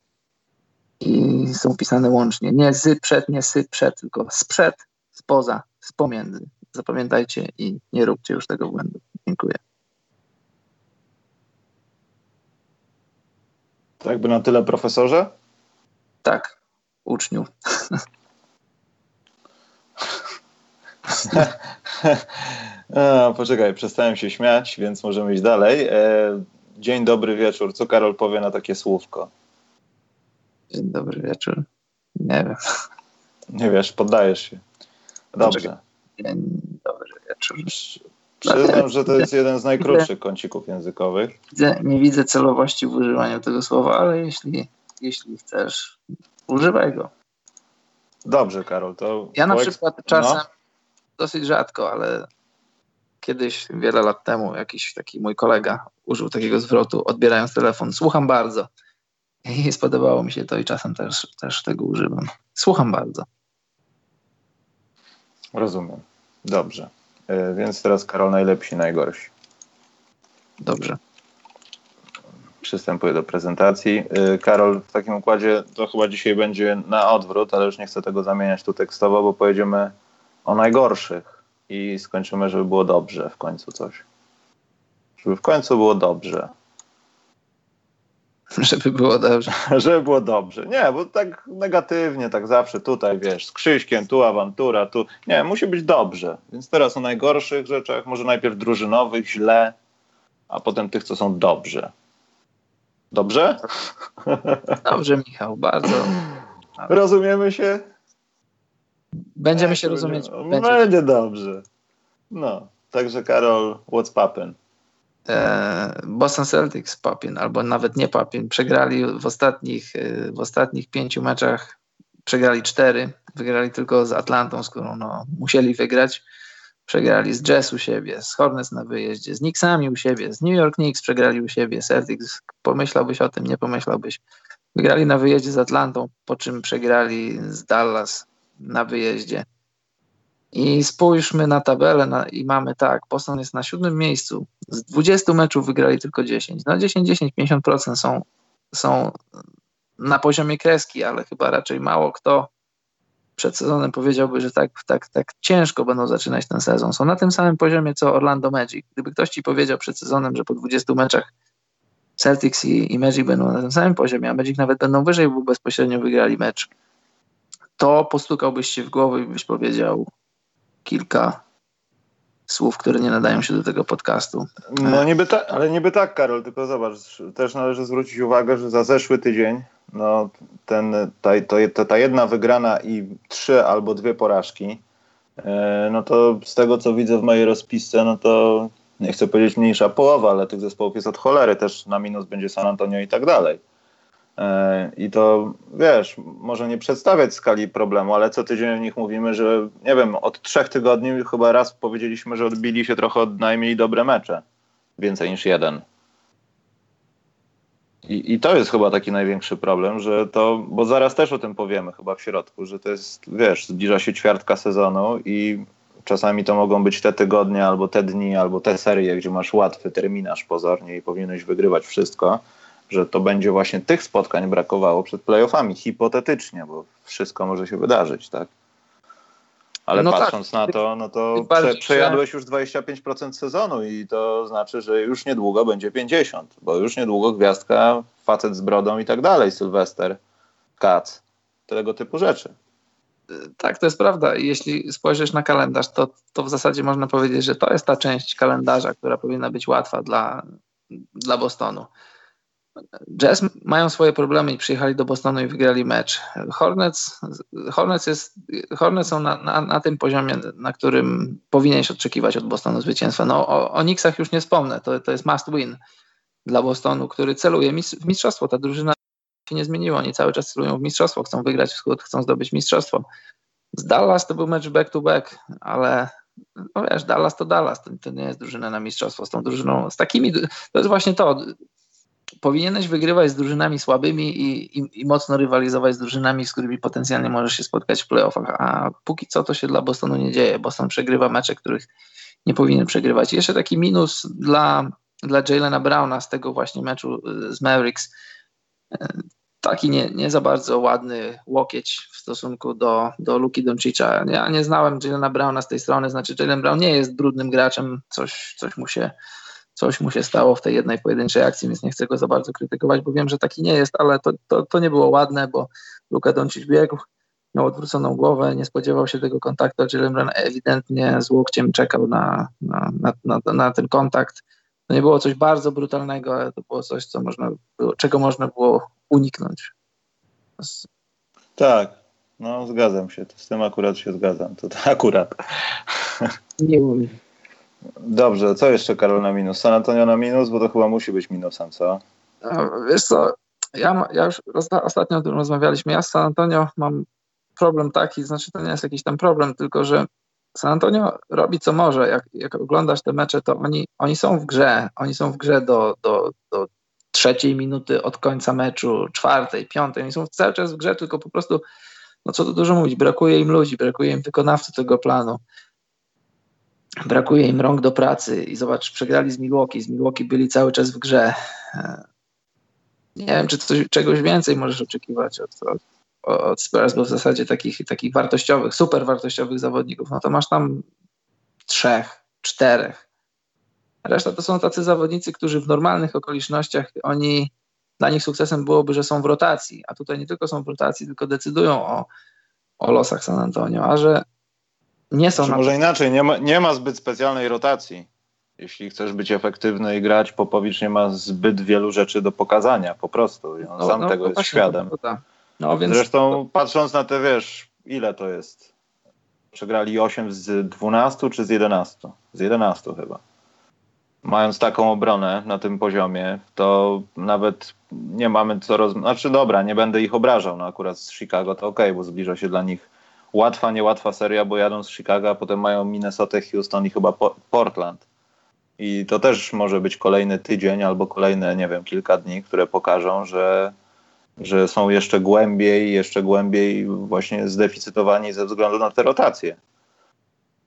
i są pisane łącznie. Nie z, przed, nie sy, przed, tylko sprzed, spoza, z pomiędzy. Zapamiętajcie i nie róbcie już tego błędu. Dziękuję. To jakby na tyle, profesorze? Tak, uczniu. A, poczekaj, przestałem się śmiać, więc możemy iść dalej. E, dzień dobry wieczór. Co Karol powie na takie słówko? Dzień dobry wieczór. Nie wiem. Nie wiesz, poddajesz się. Dobrze. Dzień dobry wieczór. Przyznam, że to jest jeden z najkrótszych kącików językowych. Nie widzę celowości w używaniu tego słowa, ale jeśli, jeśli chcesz, używaj go. Dobrze, Karol. To ja na przykład czasem, no. dosyć rzadko, ale kiedyś, wiele lat temu, jakiś taki mój kolega użył takiego zwrotu, odbierając telefon. Słucham bardzo. I spodobało mi się to i czasem też, też tego używam. Słucham bardzo. Rozumiem. Dobrze. E, więc teraz Karol najlepsi, najgorsi. Dobrze. Przystępuję do prezentacji. E, Karol, w takim układzie to chyba dzisiaj będzie na odwrót, ale już nie chcę tego zamieniać tu tekstowo, bo pojedziemy o najgorszych i skończymy, żeby było dobrze w końcu coś. Żeby w końcu było dobrze. Żeby było dobrze. Żeby było dobrze. Nie, bo tak negatywnie, tak zawsze tutaj, wiesz, z Krzyśkiem, tu awantura, tu... Nie, musi być dobrze. Więc teraz o najgorszych rzeczach, może najpierw drużynowych, źle, a potem tych, co są dobrze. Dobrze? Dobrze, Michał, bardzo. Rozumiemy się? Będziemy się rozumieć. Będzie. będzie dobrze. No, także Karol, what's poppin'? E, Boston Celtics Papin, albo nawet nie Papin, przegrali w ostatnich, e, w ostatnich pięciu meczach, przegrali cztery, wygrali tylko z Atlantą, z którą no, musieli wygrać. Przegrali z Jazz u siebie, z Hornets na wyjeździe, z Knicksami u siebie, z New York Knicks przegrali u siebie, Celtics, pomyślałbyś o tym, nie pomyślałbyś. Wygrali na wyjeździe z Atlantą, po czym przegrali z Dallas na wyjeździe. I spójrzmy na tabelę na, i mamy tak, Boston jest na siódmym miejscu. Z 20 meczów wygrali tylko 10. No 10-10, 50% są, są na poziomie kreski, ale chyba raczej mało kto przed sezonem powiedziałby, że tak, tak, tak ciężko będą zaczynać ten sezon. Są na tym samym poziomie co Orlando Magic. Gdyby ktoś ci powiedział przed sezonem, że po 20 meczach Celtics i, i Magic będą na tym samym poziomie, a Magic nawet będą wyżej, bo bezpośrednio wygrali mecz, to postukałbyś się w głowę i byś powiedział, kilka słów, które nie nadają się do tego podcastu. No niby tak, ale niby tak, Karol, tylko zobacz, też należy zwrócić uwagę, że za zeszły tydzień no, ten, ta, to, ta jedna wygrana i trzy albo dwie porażki, e, no to z tego, co widzę w mojej rozpisce, no to nie chcę powiedzieć mniejsza połowa, ale tych zespołów jest od cholery, też na minus będzie San Antonio i tak dalej. E, I to wiesz, może nie przedstawiać skali problemu, ale co tydzień w nich mówimy, że nie wiem, od trzech tygodni chyba raz powiedzieliśmy, że odbili się trochę od najmniej dobre mecze. Więcej niż jeden. I, I to jest chyba taki największy problem, że to, bo zaraz też o tym powiemy chyba w środku, że to jest, wiesz, zbliża się ćwiartka sezonu i czasami to mogą być te tygodnie, albo te dni, albo te serie, gdzie masz łatwy terminarz pozornie i powinieneś wygrywać wszystko że to będzie właśnie tych spotkań brakowało przed playoffami, hipotetycznie, bo wszystko może się wydarzyć, tak? Ale no patrząc tak. na to, no to prze, przejadłeś już 25% sezonu i to znaczy, że już niedługo będzie 50, bo już niedługo gwiazdka, facet z brodą i tak dalej, Sylwester, Kac, tego typu rzeczy. Tak, to jest prawda. Jeśli spojrzysz na kalendarz, to, to w zasadzie można powiedzieć, że to jest ta część kalendarza, która powinna być łatwa dla, dla Bostonu. Jazz mają swoje problemy i przyjechali do Bostonu i wygrali mecz. Hornets, Hornets, jest, Hornets są na, na, na tym poziomie, na którym powinieneś oczekiwać od Bostonu zwycięstwa. No, o, o Knicksach już nie wspomnę, to, to jest must win dla Bostonu, który celuje w mistrzostwo. Ta drużyna się nie zmieniło. Oni cały czas celują w mistrzostwo, chcą wygrać wschód, chcą zdobyć mistrzostwo. Z Dallas to był mecz back-to-back, ale no wiesz, Dallas to Dallas, to, to, nie jest drużyna na mistrzostwo. Z tą drużyną, z takimi, to jest właśnie to. Powinieneś wygrywać z drużynami słabymi i, i, i mocno rywalizować z drużynami, z którymi potencjalnie możesz się spotkać w playoffach, a póki co to się dla Bostonu nie dzieje. Boston przegrywa mecze, których nie powinien przegrywać. Jeszcze taki minus dla, dla Jalena Browna z tego właśnie meczu y, z Mavericks. Y, taki nie, nie za bardzo ładny łokieć w stosunku do, do Luki Doncicza. Ja nie znałem Jalena Browna z tej strony, znaczy Jalen Brown nie jest brudnym graczem, coś, coś, mu się, coś mu się stało w tej jednej pojedynczej akcji, więc nie chcę go za bardzo krytykować, bo wiem, że taki nie jest, ale to, to, to nie było ładne, bo Luka Doncic biegł, miał odwróconą głowę, nie spodziewał się tego kontaktu, Jalen Brown ewidentnie z łokciem czekał na, na, na, na, na ten kontakt. To nie było coś bardzo brutalnego, ale to było coś, co można było, czego można było uniknąć. Tak, no zgadzam się. Z tym akurat się zgadzam. To, to akurat. Nie wiem. Dobrze, co jeszcze Karol na minus? San Antonio na minus, bo to chyba musi być minusem, co? Wiesz co, ja, ja już ostatnio o tym rozmawialiśmy. Ja z San Antonio mam problem taki, znaczy to nie jest jakiś tam problem, tylko że San Antonio robi co może. Jak, jak oglądasz te mecze, to oni, oni są w grze. Oni są w grze do, do, do trzeciej minuty od końca meczu, czwartej, piątej. Oni są cały czas w grze, tylko po prostu, no co tu dużo mówić, brakuje im ludzi, brakuje im wykonawców tego planu. Brakuje im rąk do pracy i zobacz, przegrali z Milwaukee. Z Milwaukee byli cały czas w grze. Nie wiem, czy coś, czegoś więcej możesz oczekiwać od, od, od Spurs, bo w zasadzie takich, takich wartościowych, super wartościowych zawodników, no to masz tam trzech, czterech. Reszta to są tacy zawodnicy, którzy w normalnych okolicznościach, oni, dla nich sukcesem byłoby, że są w rotacji, a tutaj nie tylko są w rotacji, tylko decydują o, o losach San Antonio, a że nie są... Może inaczej, nie ma, nie ma zbyt specjalnej rotacji. Jeśli chcesz być efektywny i grać, Popowicz nie ma zbyt wielu rzeczy do pokazania, po prostu. I on no, sam no, tego jest świadom. No, więc Zresztą patrząc na te, wiesz, ile to jest? Przegrali 8 z 12 czy z 11? Z 11 chyba. Mając taką obronę na tym poziomie, to nawet nie mamy co roz... Znaczy dobra, nie będę ich obrażał, no akurat z Chicago to ok, bo zbliża się dla nich łatwa, niełatwa seria, bo jadą z Chicago, potem mają Minnesota, Houston i chyba Portland. I to też może być kolejny tydzień albo kolejne, nie wiem, kilka dni, które pokażą, że że są jeszcze głębiej, jeszcze głębiej właśnie zdeficytowani ze względu na te rotacje.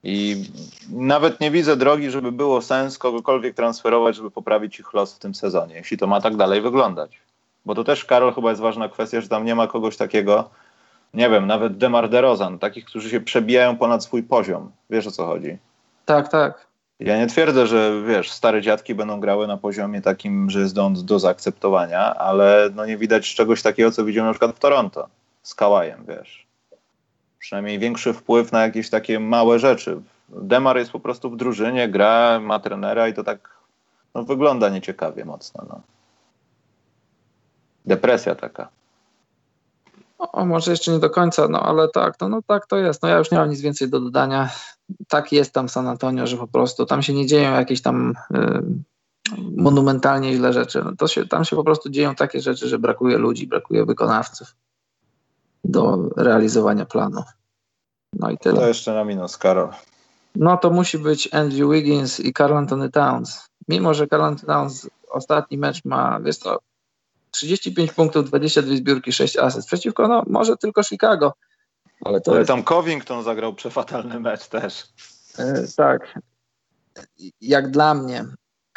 I nawet nie widzę drogi, żeby było sens kogokolwiek transferować, żeby poprawić ich los w tym sezonie, jeśli to ma tak dalej wyglądać. Bo to też, Karol, chyba jest ważna kwestia, że tam nie ma kogoś takiego, nie wiem, nawet Demar DeRozan, takich, którzy się przebijają ponad swój poziom. Wiesz o co chodzi? Tak, tak. Ja nie twierdzę, że wiesz, stare dziadki będą grały na poziomie takim, że jest on do zaakceptowania, ale no nie widać czegoś takiego, co widzimy na przykład w Toronto z Kałajem, wiesz. Przynajmniej większy wpływ na jakieś takie małe rzeczy. Demar jest po prostu w drużynie, gra, ma trenera i to tak no, wygląda nieciekawie mocno. No. Depresja taka. O, może jeszcze nie do końca, no ale tak, no, no tak to jest. No ja już nie mam nic więcej do dodania. Tak jest tam San Antonio, że po prostu tam się nie dzieją jakieś tam y, monumentalnie źle rzeczy. No, to się, tam się po prostu dzieją takie rzeczy, że brakuje ludzi, brakuje wykonawców do realizowania planu. No i tyle. To jeszcze na minus, Karol. No to musi być Andrew Wiggins i Carl Anthony Towns. Mimo, że Carl Anthony Towns ostatni mecz ma, wiesz to, 35 punktów, 22 zbiórki, 6 asyst. Przeciwko, no może tylko Chicago. Ale to jest... tam Covington zagrał przefatalny mecz też. E, tak. Jak dla mnie,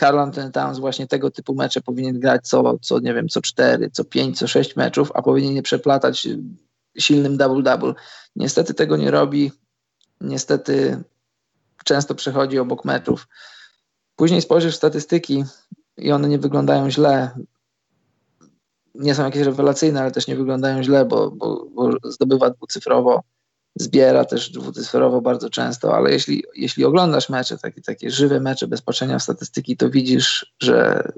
Carl Anthony Towns właśnie tego typu mecze powinien grać co, co, nie wiem, co 4, co 5, co 6 meczów, a powinien nie przeplatać silnym double-double. Niestety tego nie robi. Niestety często przechodzi obok meczów. Później spojrzysz w statystyki i one nie wyglądają źle nie są jakieś rewelacyjne, ale też nie wyglądają źle, bo, bo, bo zdobywa dwucyfrowo, zbiera też dwucyfrowo bardzo często, ale jeśli, jeśli oglądasz mecze, takie, takie żywe mecze bez patrzenia w statystyki, to widzisz, że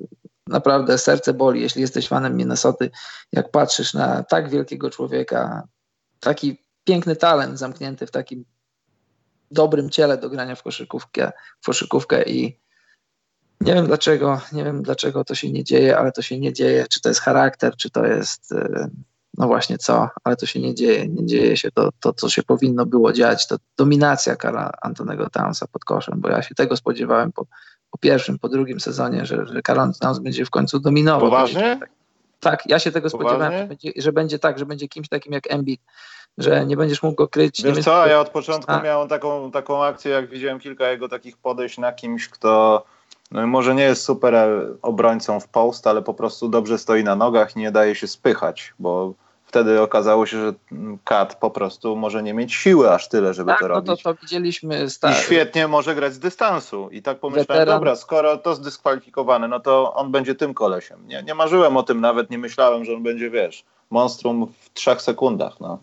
naprawdę serce boli, jeśli jesteś fanem Minnesoty, jak patrzysz na tak wielkiego człowieka, taki piękny talent zamknięty w takim dobrym ciele do grania w koszykówkę, w koszykówkę i Nie wiem dlaczego, nie wiem dlaczego to się nie dzieje, ale to się nie dzieje. Czy to jest charakter, czy to jest y, no właśnie co, ale to się nie dzieje. Nie dzieje się to, to co się powinno było dziać. To dominacja kara Antonego Townsa pod koszem, bo ja się tego spodziewałem po, po pierwszym, po drugim sezonie, że, że Karl Towns będzie w końcu dominował. Poważnie? Tak, ja się tego Poważnie? spodziewałem, że będzie, że będzie tak, że będzie kimś takim jak Embiid, że nie będziesz mógł go kryć. Wiesz co, ja od początku A. miałem taką, taką akcję, jak widziałem kilka jego takich podejść na kimś, kto może nie jest super obrońcą w post, ale po prostu dobrze stoi na nogach i nie daje się spychać, bo wtedy okazało się, że Kat po prostu może nie mieć siły aż tyle, żeby tak, to no robić. To, to widzieliśmy. I świetnie może grać z dystansu. I tak pomyślałem, Weteran. dobra, skoro to zdyskwalifikowany, no to on będzie tym kolesiem. Nie, nie marzyłem o tym nawet, nie myślałem, że on będzie, wiesz, monstrum w trzech sekundach. No.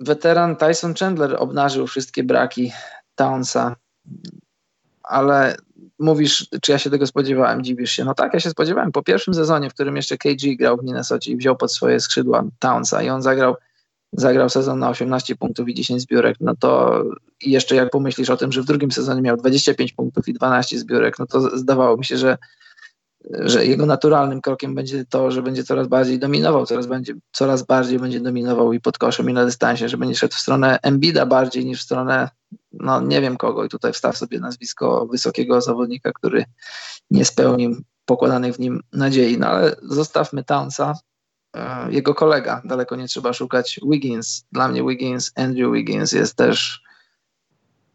Weteran Tyson Chandler obnażył wszystkie braki Townsa, ale mówisz, czy ja się tego spodziewałem, dziwisz się. No tak, ja się spodziewałem. Po pierwszym sezonie, w którym jeszcze KG grał w Minnesota i wziął pod swoje skrzydła Townsa i on zagrał, zagrał sezon na 18 punktów i 10 zbiórek, no to jeszcze jak pomyślisz o tym, że w drugim sezonie miał 25 punktów i 12 zbiórek, no to zdawało mi się, że że jego naturalnym krokiem będzie to, że będzie coraz bardziej dominował, coraz, będzie, coraz bardziej będzie dominował i pod koszem, i na dystansie, że będzie szedł w stronę Embida bardziej niż w stronę, no nie wiem kogo. I tutaj wstaw sobie nazwisko wysokiego zawodnika, który nie spełnił pokładanych w nim nadziei. No ale zostawmy Townsa, e, jego kolega, daleko nie trzeba szukać, Wiggins. Dla mnie Wiggins, Andrew Wiggins jest też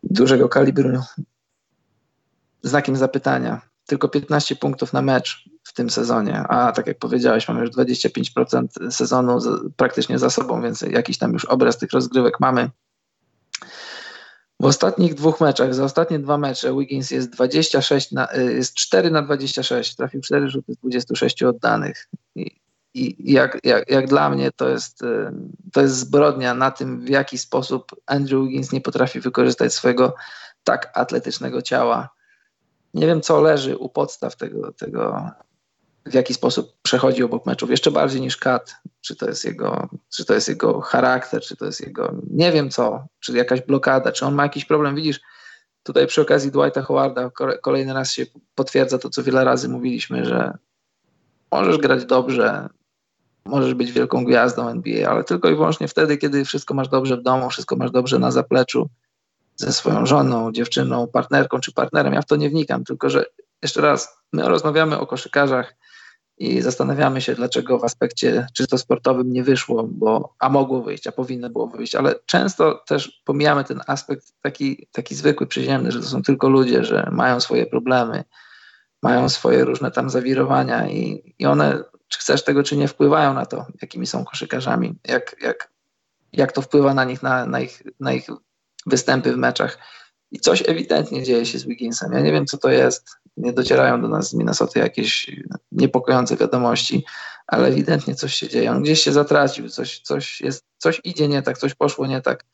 dużego kalibru znakiem zapytania tylko 15 punktów na mecz w tym sezonie, a tak jak powiedziałeś, mamy już 25% sezonu praktycznie za sobą, więc jakiś tam już obraz tych rozgrywek mamy. W ostatnich dwóch meczach, za ostatnie dwa mecze Wiggins jest 26 na, y, jest 4 na 26, trafił 4 rzuty z 26 oddanych. I, i jak, jak, jak dla mnie to jest, y, to jest zbrodnia na tym, w jaki sposób Andrew Wiggins nie potrafi wykorzystać swojego tak atletycznego ciała nie wiem, co leży u podstaw tego, tego w jaki sposób przechodzi obok meczów, jeszcze bardziej niż Kat, czy to jest jego, czy to jest jego charakter, czy to jest jego, nie wiem co, czy jakaś blokada, czy on ma jakiś problem, widzisz, tutaj przy okazji Dwighta Howarda kolejny raz się potwierdza to, co wiele razy mówiliśmy, że możesz grać dobrze, możesz być wielką gwiazdą NBA, ale tylko i wyłącznie wtedy, kiedy wszystko masz dobrze w domu, wszystko masz dobrze na zapleczu, ze swoją żoną, dziewczyną, partnerką czy partnerem. Ja w to nie wnikam, tylko że jeszcze raz, my rozmawiamy o koszykarzach i zastanawiamy się, dlaczego w aspekcie czysto sportowym nie wyszło, bo a mogło wyjść, a powinno było wyjść, ale często też pomijamy ten aspekt taki, taki zwykły, przyziemny, że to są tylko ludzie, że mają swoje problemy, mają swoje różne tam zawirowania i, i one, czy chcesz tego, czy nie, wpływają na to, jakimi są koszykarzami, jak, jak, jak to wpływa na nich, na, na, ich, na ich występy w meczach. I coś ewidentnie dzieje się z Wigginsem. Ja nie wiem, co to jest. Nie docierają do nas z Minnesota jakieś niepokojące wiadomości, ale ewidentnie coś się dzieje. On gdzieś się zatracił, coś, coś, jest, coś idzie nie tak, coś poszło nie tak.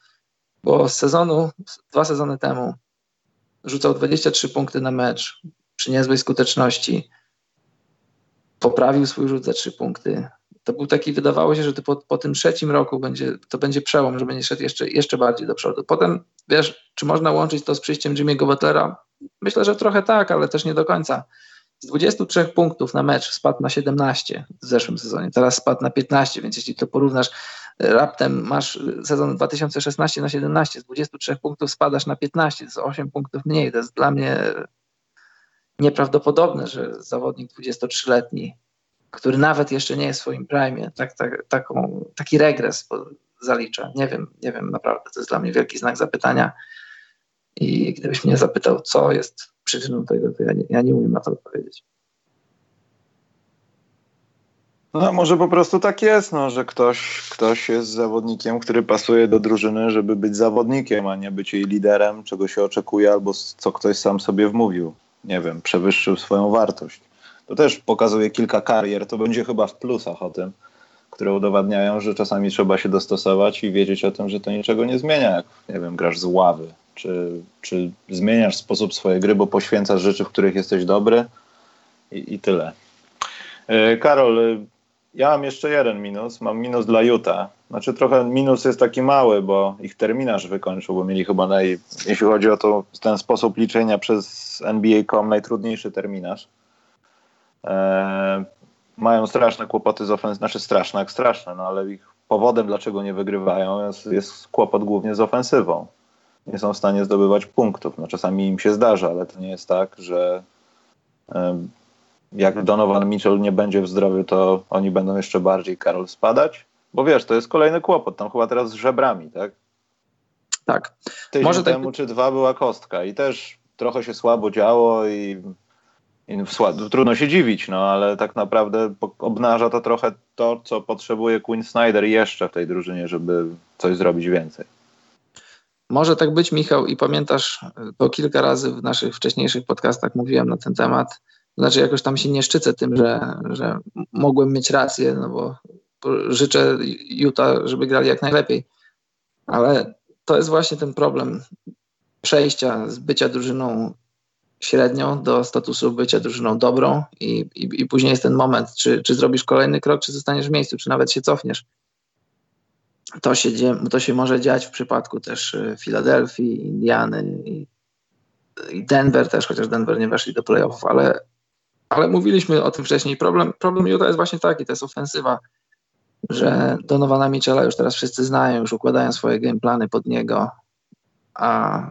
Bo z sezonu, dwa sezony temu, rzucał 23 punkty na mecz przy niezłej skuteczności. Poprawił swój rzut za 3 punkty to był taki, wydawało się, że po, po tym trzecim roku będzie, to będzie przełom, że będzie szedł jeszcze, jeszcze bardziej do przodu. Potem, wiesz, czy można łączyć to z przyjściem Jimmy'ego Butlera? Myślę, że trochę tak, ale też nie do końca. Z 23 punktów na mecz spadł na 17 w zeszłym sezonie, teraz spadł na 15, więc jeśli to porównasz, raptem masz sezon 2016 na 17, z 23 punktów spadasz na 15, to jest 8 punktów mniej. To jest dla mnie nieprawdopodobne, że zawodnik 23-letni który nawet jeszcze nie jest w swoim prime, tak, tak, taką, taki regres zalicza. Nie wiem, nie wiem, naprawdę to jest dla mnie wielki znak zapytania. I gdybyś mnie zapytał, co jest przyczyną tego, to ja nie, ja nie umiem na to odpowiedzieć. No może po prostu tak jest, no, że ktoś, ktoś jest zawodnikiem, który pasuje do drużyny, żeby być zawodnikiem, a nie być jej liderem, czego się oczekuje, albo co ktoś sam sobie wmówił. Nie wiem, przewyższył swoją wartość. To też pokazuje kilka karier, to będzie chyba w plusach o tym, które udowadniają, że czasami trzeba się dostosować i wiedzieć o tym, że to niczego nie zmienia, jak, nie wiem, grasz z ławy, czy, czy zmieniasz sposób swojej gry, bo poświęcasz rzeczy, w których jesteś dobry i, i tyle. E, Karol, e, ja mam jeszcze jeden minus. Mam minus dla Utah. Znaczy trochę minus jest taki mały, bo ich terminarz wykończył, bo mieli chyba, naj, jeśli chodzi o to, ten sposób liczenia przez NBA.com najtrudniejszy terminarz. Eee, mają straszne kłopoty z ofensywą, znaczy straszne jak straszne, no ale ich powodem, dlaczego nie wygrywają, jest, jest kłopot głównie z ofensywą. Nie są w stanie zdobywać punktów. No, czasami im się zdarza, ale to nie jest tak, że jak Donovan Mitchell nie będzie w zdrowiu, to oni będą jeszcze bardziej, Karol, spadać. Bo wiesz, to jest kolejny kłopot. Tam chyba teraz z żebrami, tak? Tak. Tydzień Może tak temu tak... czy dwa była kostka i też trochę się słabo działo i trudno się dziwić, no ale tak naprawdę obnaża to trochę to, co potrzebuje Quinn Snyder jeszcze w tej drużynie, żeby coś zrobić więcej. Może tak być, Michał, i pamiętasz, bo kilka razy w naszych wcześniejszych podcastach mówiłem na ten temat. Znaczy, jakoś tam się nie szczycę tym, że, że mogłem mieć rację, no bo, życzę Utah, żeby grali jak najlepiej. Ale to jest właśnie ten problem przejścia z bycia drużyną średnią do statusu bycia drużyną dobrą i, i, i później jest ten moment, czy, czy zrobisz kolejny krok, czy zostaniesz w miejscu, czy nawet się cofniesz. To się, to się może dziać w przypadku też y, Filadelfii, Indiany i, Denver też, chociaż Denver nie weszli do playoffów, ale, ale mówiliśmy o tym wcześniej. Problem, problem Utah jest właśnie taki, to jest ofensywa, że Donowana Michela już teraz wszyscy znają, już układają swoje gameplany pod niego, a,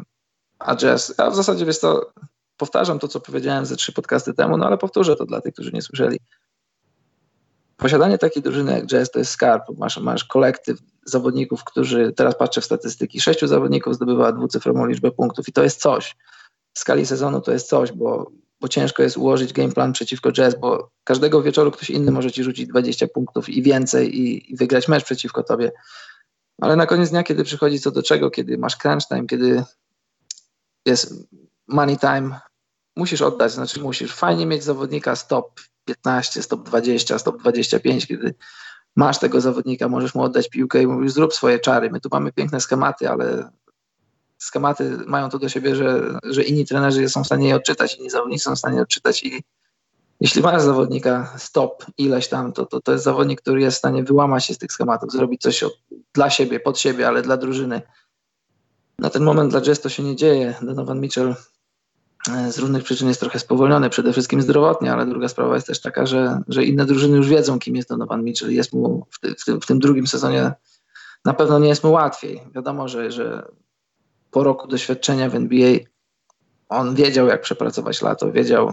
a Jazz, a w zasadzie wiesz to, powtarzam to, co powiedziałem ze trzy podcasty temu, no ale powtórzę to dla tych, którzy nie słyszeli. Posiadanie takiej drużyny jak Jazz to jest skarb. Masz, masz kolektyw zawodników, którzy, teraz patrzę w statystyki, sześciu zawodników zdobywa dwucyfrową liczbę punktów i to jest coś. W skali sezonu to jest coś, bo, bo ciężko jest ułożyć game plan przeciwko Jazz, bo każdego wieczoru ktoś inny może ci rzucić 20 punktów i więcej i, i wygrać mecz przeciwko tobie. Ale na koniec dnia, kiedy przychodzi co do czego, kiedy masz crunch time, kiedy jest money time, musisz oddać, znaczy musisz. Fajnie mieć zawodnika stop 15, stop 20, stop 25, kiedy masz tego zawodnika, możesz mu oddać piłkę i mówisz, zrób swoje czary. My tu mamy piękne schematy, ale schematy mają to do siebie, że, że inni trenerzy są w stanie je odczytać, inni zawodnicy są w stanie odczytać i jeśli masz zawodnika stop ileś tam, to, to, to jest zawodnik, który jest w stanie wyłamać się z tych schematów, zrobić coś od, dla siebie, pod siebie, ale dla drużyny. Na ten moment dla Jazz to się nie dzieje. Donovan Mitchell z różnych przyczyn jest trochę spowolniony, przede wszystkim zdrowotnie, ale druga sprawa jest też taka, że, że inne drużyny już wiedzą, kim jest Donovan Mitchell. Jest mu w, ty, w, tym, w tym drugim sezonie na pewno nie jest mu łatwiej. Wiadomo, że, że po roku doświadczenia w NBA on wiedział, jak przepracować lato, wiedział,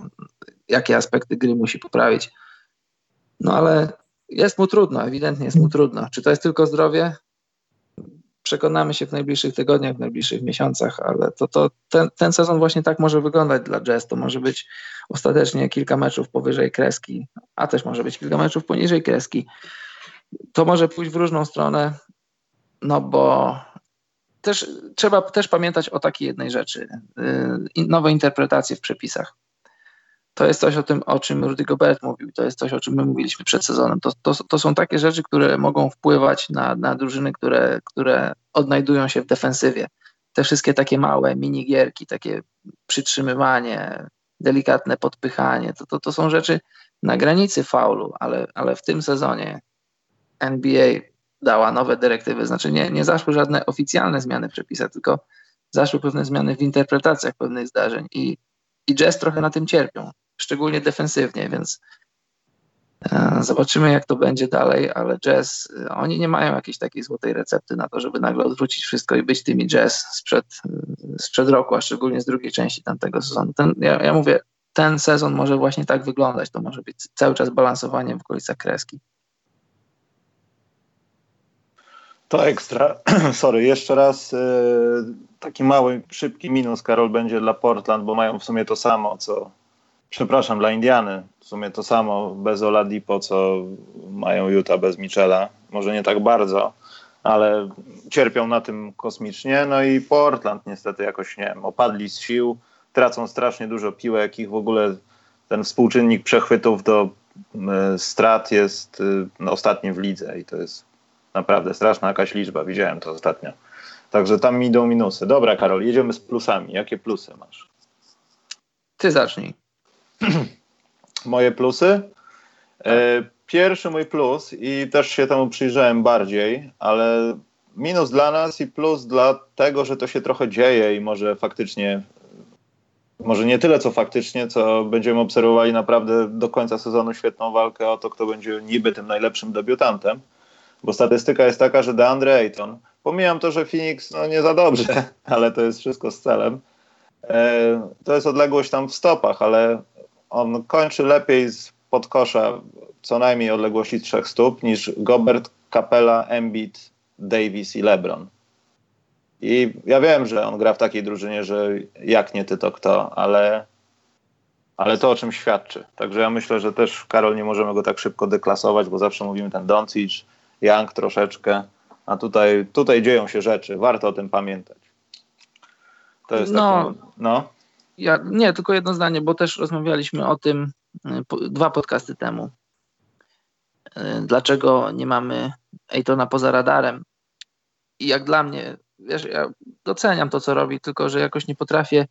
jakie aspekty gry musi poprawić. No ale jest mu trudno, ewidentnie jest mu trudno. Czy to jest tylko zdrowie? Przekonamy się w najbliższych tygodniach, w najbliższych miesiącach, ale to, to ten, ten sezon właśnie tak może wyglądać dla Jazz. To może być ostatecznie kilka meczów powyżej kreski, a też może być kilka meczów poniżej kreski. To może pójść w różną stronę, no bo też trzeba też pamiętać o takiej jednej rzeczy. Yy, nowe interpretacje w przepisach to jest coś o tym, o czym Rudy Gobert mówił, to jest coś, o czym my mówiliśmy przed sezonem. To, to, to są takie rzeczy, które mogą wpływać na, na drużyny, które, które odnajdują się w defensywie. Te wszystkie takie małe minigierki, takie przytrzymywanie, delikatne podpychanie, to, to, to są rzeczy na granicy faulu, ale, ale w tym sezonie NBA dała nowe dyrektywy, znaczy nie, nie zaszły żadne oficjalne zmiany w przepisach, tylko zaszły pewne zmiany w interpretacjach pewnych zdarzeń i, i jazz trochę na tym cierpią szczególnie defensywnie, więc e, zobaczymy, jak to będzie dalej, ale jazz, e, oni nie mają jakiejś takiej złotej recepty na to, żeby nagle odwrócić wszystko i być tymi jazz sprzed, e, sprzed roku, a szczególnie z drugiej części tamtego sezonu. Ten, ja, ja mówię, ten sezon może właśnie tak wyglądać, to może być cały czas balansowanie w okolicach kreski. To ekstra. Sorry, jeszcze raz taki mały, szybki minus, Karol, będzie dla Portland, bo mają w sumie to samo, co przepraszam, dla Indiany w sumie to samo bez Oladipo, co mają Utah bez Michela. Może nie tak bardzo, ale cierpią na tym kosmicznie. No i Portland niestety jakoś, nie wiem, opadli z sił, tracą strasznie dużo piłek, ich w ogóle ten współczynnik przechwytów do y, strat jest y, no, ostatni w lidze i to jest naprawdę straszna jakaś liczba, widziałem to ostatnio. Także tam idą minusy. Dobra, Karol, jedziemy z plusami. Jakie plusy masz? Ty zacznij. Moje plusy. E, pierwszy mój plus i też się temu przyjrzałem bardziej, ale minus dla nas i plus dla tego, że to się trochę dzieje i może faktycznie, może nie tyle co faktycznie, co będziemy obserwowali naprawdę do końca sezonu świetną walkę o to, kto będzie niby tym najlepszym debiutantem, bo statystyka jest taka, że DeAndre Ayton, pomijam to, że Phoenix no nie za dobrze, ale to jest wszystko z celem, e, to jest odległość tam w stopach, ale on kończy lepiej z podkosza co najmniej odległości trzech stóp niż Gobert, Capella, Embiid, Davis i LeBron. I ja wiem, że on gra w takiej drużynie, że jak nie ty, to kto, ale, ale to o czym świadczy. Także ja myślę, że też Karol nie możemy go tak szybko deklasować, bo zawsze mówimy ten Doncic, Young troszeczkę, a tutaj, tutaj dzieją się rzeczy. Warto o tym pamiętać. To jest no, taki, no. Ja, nie, tylko jedno zdanie, bo też rozmawialiśmy o tym y, dwa podcasty temu. Y, dlaczego nie mamy Ejtona poza radarem? I jak dla mnie, wiesz, ja doceniam to, co robi, tylko że jakoś nie potrafię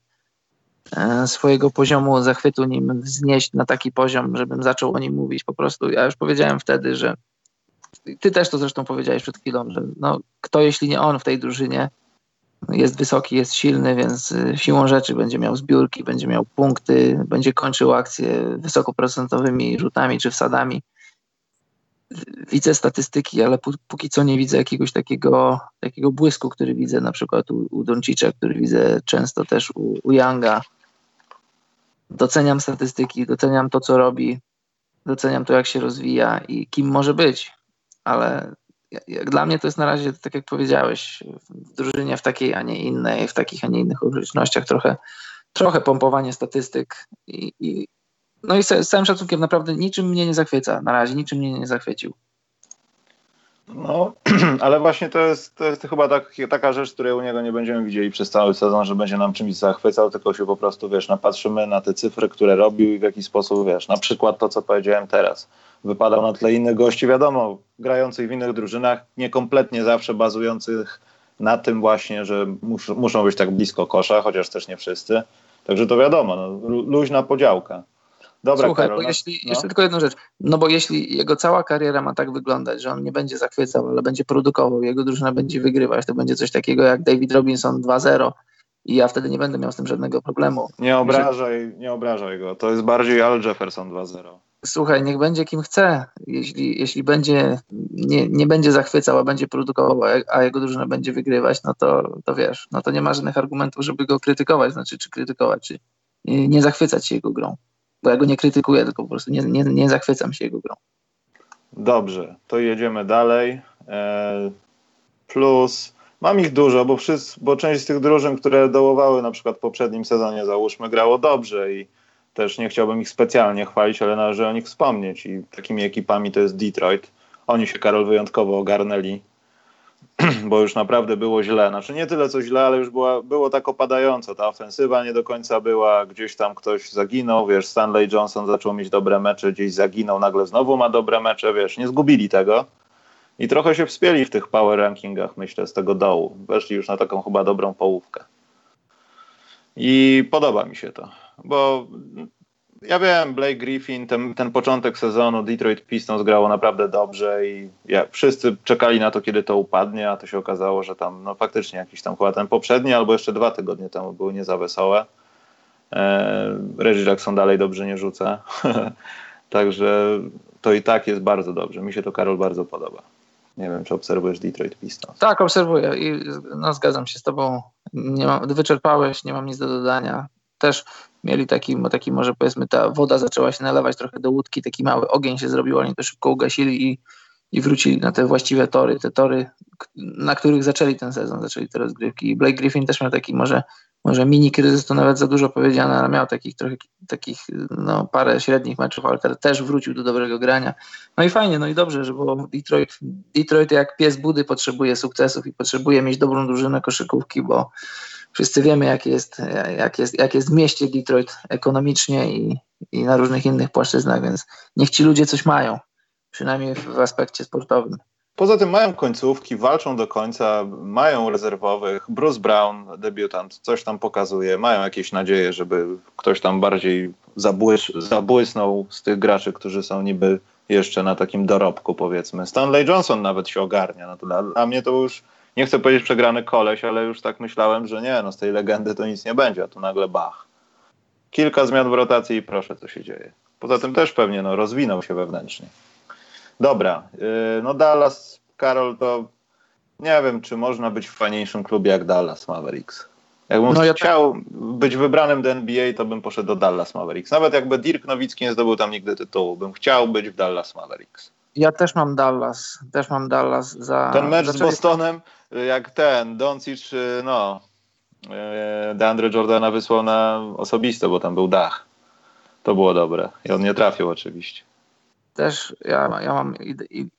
e, swojego poziomu zachwytu nim wznieść na taki poziom, żebym zaczął o nim mówić. Po prostu ja już powiedziałem wtedy, że ty też to zresztą powiedziałeś przed chwilą, że no, kto jeśli nie on w tej drużynie jest wysoki, jest silny, więc y, siłą rzeczy będzie miał zbiórki, będzie miał punkty, będzie kończył akcje wysokoprocentowymi rzutami czy wsadami widzę statystyki, ale póki co nie widzę jakiegoś takiego, takiego błysku, który widzę na przykład u, u Doncicza, który widzę często też u, u Younga. Doceniam statystyki, doceniam to, co robi, doceniam to, jak się rozwija i kim może być, ale jak dla mnie to jest na razie, tak jak powiedziałeś, w drużynie w takiej, a nie innej, w takich, a nie innych okolicznościach trochę, trochę pompowanie statystyk i, i no i z, całym szacunkiem naprawdę niczym mnie nie zachwyca. Na razie niczym mnie nie zachwycił. No, ale właśnie to jest, to jest chyba tak, taka rzecz, której u niego nie będziemy widzieli przez cały sezon, że będzie nam czymś zachwycał, tylko się po prostu, wiesz, napatrzymy na te cyfry, które robił i w jaki sposób, wiesz, na przykład to, co powiedziałem teraz. Wypadał na tle innych gości, wiadomo, grających w innych drużynach, niekompletnie zawsze bazujących na tym właśnie, że mus, muszą być tak blisko kosza, chociaż też nie wszyscy. Także to wiadomo, no, luźna podziałka. Dobra, Słuchaj, Karol, bo no. jeśli, no. jeszcze tylko jedną rzecz. No bo jeśli jego cała kariera ma tak wyglądać, że on nie będzie zachwycał, ale będzie produkował, jego drużyna będzie wygrywać, to będzie coś takiego jak David Robinson 2-0 i ja wtedy nie będę miał z tym żadnego problemu. Nie obrażaj, nie obrażaj go. To jest bardziej Al Jefferson 2-0. Słuchaj, niech będzie kim chce. Jeśli, jeśli będzie, nie, nie będzie zachwycał, a będzie produkował, a jego drużyna będzie wygrywać, no to, to wiesz, no to nie ma żadnych argumentów, żeby go krytykować, znaczy czy krytykować, czy nie zachwycać się jego grą bo ja go nie krytykuję, tylko po prostu nie, nie, nie zachwycam się jego grą. Dobrze, to jedziemy dalej. E, plus, mam ich dużo, bo, wszyscy, bo część z tych drużyn, które dołowały na przykład w poprzednim sezonie, załóżmy, grało dobrze i też nie chciałbym ich specjalnie chwalić, ale należy o nich wspomnieć i takimi ekipami to jest Detroit. Oni się, Karol, wyjątkowo ogarnęli bo już naprawdę było źle. Znaczy nie tyle co źle, ale już była, było tak opadająco. Ta ofensywa nie do końca była, gdzieś tam ktoś zaginął, wiesz, Stanley Johnson zaczął mieć dobre mecze, gdzieś zaginął, nagle znowu ma dobre mecze, wiesz, nie zgubili tego. I trochę się wspięli w tych power rankingach, myślę, z tego dołu. Weszli już na taką chyba dobrą połówkę. I podoba mi się to, bo ja wiem, Blake Griffin, ten, ten początek sezonu Detroit Pistons grało naprawdę dobrze i ja, wszyscy czekali na to, kiedy to upadnie, a to się okazało, że tam no faktycznie jakiś tam chyba ten poprzedni albo jeszcze dwa tygodnie temu były nie za wesołe. E, Reggie Jackson dalej dobrze nie rzuca. Także to i tak jest bardzo dobrze. Mi się to, Karol, bardzo podoba. Nie wiem, czy obserwujesz Detroit Pistons. Tak, obserwuję i no, zgadzam się z tobą. Nie mam, wyczerpałeś, nie mam nic do dodania. Też mieli taki, taki może powiedzmy ta woda zaczęła się nalewać trochę do łódki, taki mały ogień się zrobił, oni to szybko ugasili i, i wrócili na te właściwe tory, te tory, na których zaczęli ten sezon, zaczęli te rozgrywki. I Blake Griffin też miał taki może, może mini kryzys, to nawet za dużo powiedziane, ale miał takich trochę takich no, parę średnich meczów, ale też wrócił do dobrego grania. No i fajnie, no i dobrze, że było Detroit, Detroit jak pies budy potrzebuje sukcesów i potrzebuje mieć dobrą drużynę koszykówki, bo wszyscy wiemy, jak jest, jak jest, jak jest w mieście Detroit ekonomicznie i, i na różnych innych płaszczyznach, więc niech ci ludzie coś mają, przynajmniej w aspekcie sportowym. Poza tym mają końcówki, walczą do końca, mają rezerwowych. Bruce Brown, debiutant, coś tam pokazuje. Mają jakieś nadzieje, żeby ktoś tam bardziej zabłys zabłysnął z tych graczy, którzy są niby jeszcze na takim dorobku powiedzmy. Stanley Johnson nawet się ogarnia. No to dla, dla mnie to już, nie chcę powiedzieć przegrany koleś, ale już tak myślałem, że nie, no z tej legendy to nic nie będzie, a tu nagle bach. Kilka zmian w rotacji i proszę, co się dzieje. Poza tym też pewnie no, rozwinął się wewnętrznie. Dobra, yy, no Dallas, Karol, to nie wiem, czy można być w fajniejszym klubie jak Dallas Mavericks. Jakbym no ja chciał tak... być wybranym do NBA, to bym poszedł do Dallas Mavericks. Nawet jakby Dirk Nowicki nie zdobył tam nigdy tytułu, bym chciał być w Dallas Mavericks. Ja też mam Dallas, też mam Dallas za... Ten mecz z Bostonem, jak ten, Doncic, no, e, DeAndre Jordana wysłał na osobiste, bo tam był dach. To było dobre. I on nie trafił oczywiście. Też ja, ja mam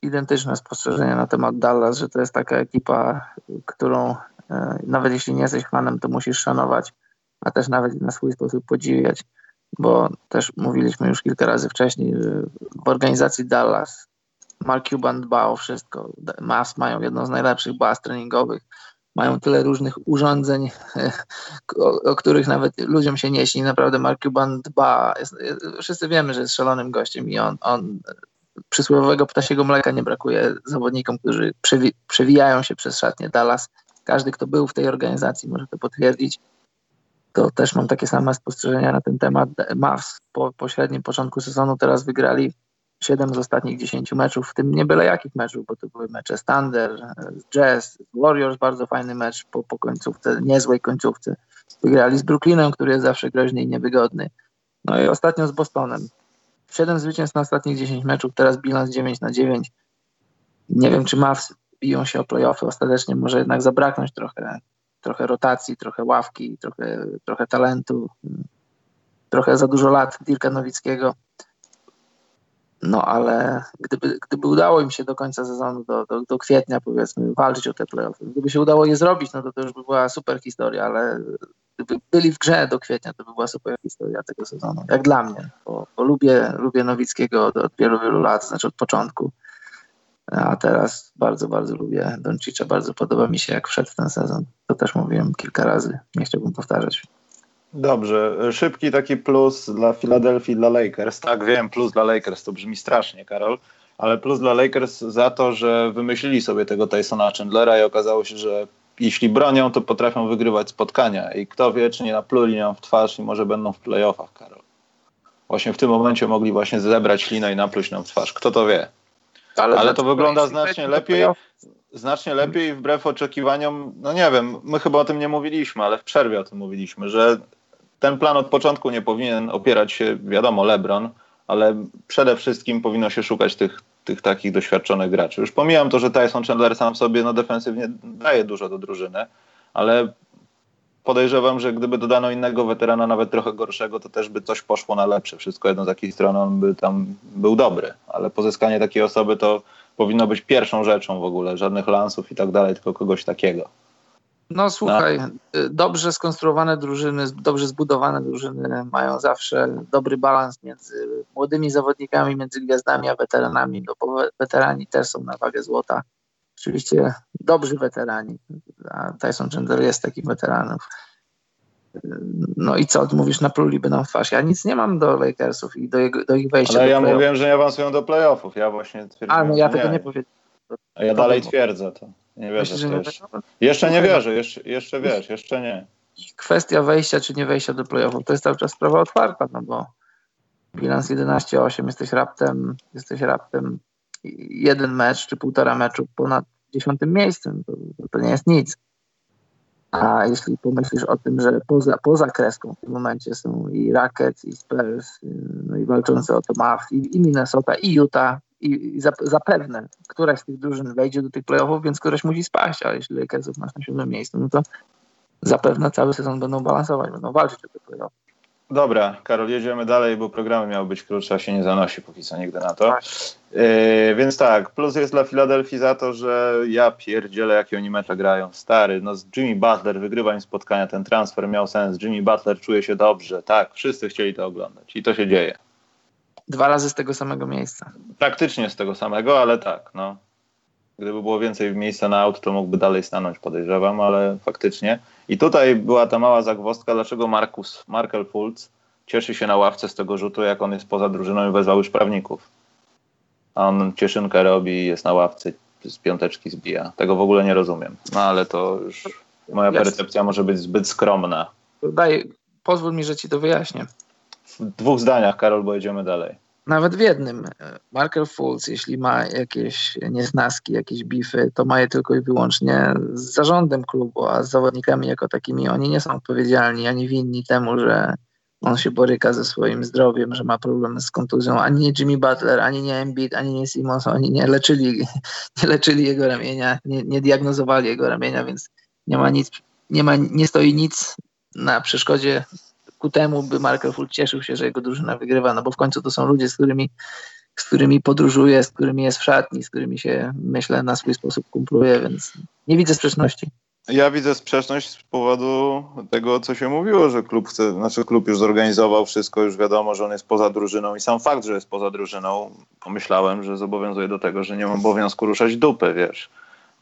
identyczne spostrzeżenie na temat Dallas, że to jest taka ekipa, którą E, nawet jeśli nie jesteś fanem, to musisz szanować, a też nawet na swój sposób podziwiać, bo też mówiliśmy już kilka razy wcześniej, w organizacji Dallas Mark Cuban dba o wszystko. Mavs mają jedną z najlepszych baz treningowych, mają tyle różnych urządzeń, o, o, których nawet ludziom się nie śni. Naprawdę Mark Cuban dba. Jest, wszyscy wiemy, że jest szalonym gościem i on, on przysłowiowego ptasiego mleka nie brakuje zawodnikom, którzy przewi przewijają się przez szatnię Dallas każdy, kto był w tej organizacji, może to potwierdzić. To też mam takie same spostrzeżenia na ten temat. Mavs po, po średnim początku sezonu teraz wygrali 7 z ostatnich 10 meczów, w tym nie byle jakich meczów, bo to były mecze z Thunder, z Jazz, Warriors, bardzo fajny mecz po, po końcówce, niezłej końcówce. Wygrali z Brooklynem, który jest zawsze groźny i niewygodny. No i ostatnio z Bostonem. 7 zwycięstw na ostatnich 10 meczów, teraz bilans 9 na 9. Nie wiem, czy Mavs biją się o playoffy, ostatecznie może jednak zabraknąć trochę, trochę rotacji, trochę ławki, trochę, trochę talentu, trochę za dużo lat Dirka Nowickiego. No ale gdyby, gdyby udało im się do końca sezonu, do, do, do kwietnia powiedzmy, walczyć o te playoffy, gdyby się udało je zrobić, no to to już by była super historia, ale gdyby byli w grze do kwietnia, to by była super historia tego sezonu. Jak dla mnie, bo, bo lubię, lubię Nowickiego od, od wielu, wielu lat, znaczy od początku. A teraz bardzo, bardzo lubię Doncicza. Bardzo podoba mi się, jak wszedł w ten sezon. To też mówiłem kilka razy. Nie chciałbym powtarzać. Dobrze. Szybki taki plus dla Filadelfii, dla Lakers. Tak, wiem, plus dla Lakers. To brzmi strasznie, Karol. Ale plus dla Lakers za to, że wymyślili sobie tego Tysona Chandlera i okazało się, że jeśli bronią, to potrafią wygrywać spotkania. I kto wie, czy nie napluli nam w twarz i może będą w playoffach, Karol. Właśnie w tym momencie mogli właśnie zebrać linę i napluć nam w twarz. Kto to wie? Ale, Ale to wygląda znacznie lepiej. Znacznie lepiej wbrew oczekiwaniom, no nie wiem, my chyba o tym nie mówiliśmy, ale w przerwie o tym mówiliśmy, że ten plan od początku nie powinien opierać się, wiadomo, LeBron, ale przede wszystkim powinno się szukać tych, tych takich doświadczonych graczy. Już pomijam to, że Tyson Chandler sam sobie no, defensywnie daje dużo do drużyny, ale podejrzewam, że gdyby dodano innego weterana, nawet trochę gorszego, to też by coś poszło na lepsze. Wszystko jedno z jakiej strony on by tam był dobry, ale pozyskanie takiej osoby to powinno być pierwszą rzeczą w ogóle. Żadnych lansów i tak dalej, tylko kogoś takiego. No słuchaj, no. dobrze skonstruowane drużyny, dobrze zbudowane drużyny mają zawsze dobry balans między młodymi zawodnikami, między gwiazdami a weteranami, no bo weterani też są na wagę złota oczywiście dobrzy weterani, a Tyson Chandler jest takim weteranem. No i co, mówisz, napluliby nam twarz. Ja nic nie mam do Lakersów i do, jego, do ich wejścia. Ale ja mówiłem, że nie awansują do playoffów. Ja właśnie twierdziłem, A, no ja tego nie, nie powiedziałem. A ja dalej twierdzę to. Nie wierzę Myślisz, że jeszcze. jeszcze nie wierzę, jeszcze, jeszcze wiesz, jeszcze nie. Kwestia wejścia czy nie wejścia do playoffów to jest cały czas sprawa otwarta, no bo bilans 11-8, jesteś raptem, jesteś raptem jeden mecz czy półtora meczu ponad dziesiątym miejscem. To, to nie jest nic. A jeśli pomyślisz o tym, że poza, poza kreską w tym momencie są i Rockets, i Spurs, no i walczące o to Mavs, i, i Minnesota, i Utah, i, zapewne któraś z tych drużyn wejdzie do tych playoffów, więc któraś musi spaść, a jeśli Lakersów masz na siódmym miejscu, no to zapewne cały sezon będą balansować, będą walczyć o te playoffy. Dobra, Karol, jedziemy dalej, bo programy miały być krótsze, a się nie zanosi póki co nigdy na to. Tak. Yy, więc tak, plus jest dla Filadelfii za to, że ja pierdzielę, jakie oni mecze grają. Stary, no z Jimmy Butler wygrywa im spotkania, ten transfer miał sens. Jimmy Butler czuje się dobrze, tak, wszyscy chcieli to oglądać i to się dzieje. Dwa razy z tego samego miejsca. Praktycznie z tego samego, ale tak, no. Gdyby było więcej miejsca na aut, to mógłby dalej stanąć, podejrzewam, ale faktycznie. I tutaj była ta mała zagwozdka, dlaczego Markus, Markel Fultz cieszy się na ławce z tego rzutu, jak on jest poza drużyną i wezwał już prawników. a on cieszynkę robi jest na ławce, z piąteczki zbija. Tego w ogóle nie rozumiem. No ale to już moja percepcja może być zbyt skromna. Daj, pozwól mi, że ci to wyjaśnię. W dwóch zdaniach, Karol, bo jedziemy dalej. Nawet w jednym. Markel Fultz, jeśli ma jakieś niesnaski, jakieś bify, to ma je tylko i wyłącznie z zarządem klubu, a z zawodnikami jako takimi oni nie są odpowiedzialni ani winni temu, że on się boryka ze swoim zdrowiem, że ma problemy z kontuzją. Ani nie Jimmy Butler, ani nie Embiid, ani nie Simmons, oni nie leczyli, nie leczyli jego ramienia, nie, nie diagnozowali jego ramienia, więc nie ma nic, nie, ma, nie stoi nic na przeszkodzie ku temu, by Markel Fultz cieszył się, że jego drużyna wygrywa, no bo w końcu to są ludzie, z którymi, z którymi podróżuje, z którymi jest w szatni, z którymi się, myślę, na swój sposób kumpluje, więc nie widzę sprzeczności. Ja widzę sprzeczność z powodu tego, co się mówiło, że klub chce, znaczy klub już zorganizował wszystko, już wiadomo, że on jest poza drużyną i sam fakt, że jest poza drużyną, pomyślałem, że zobowiązuje do tego, że nie mam obowiązku ruszać dupy, wiesz,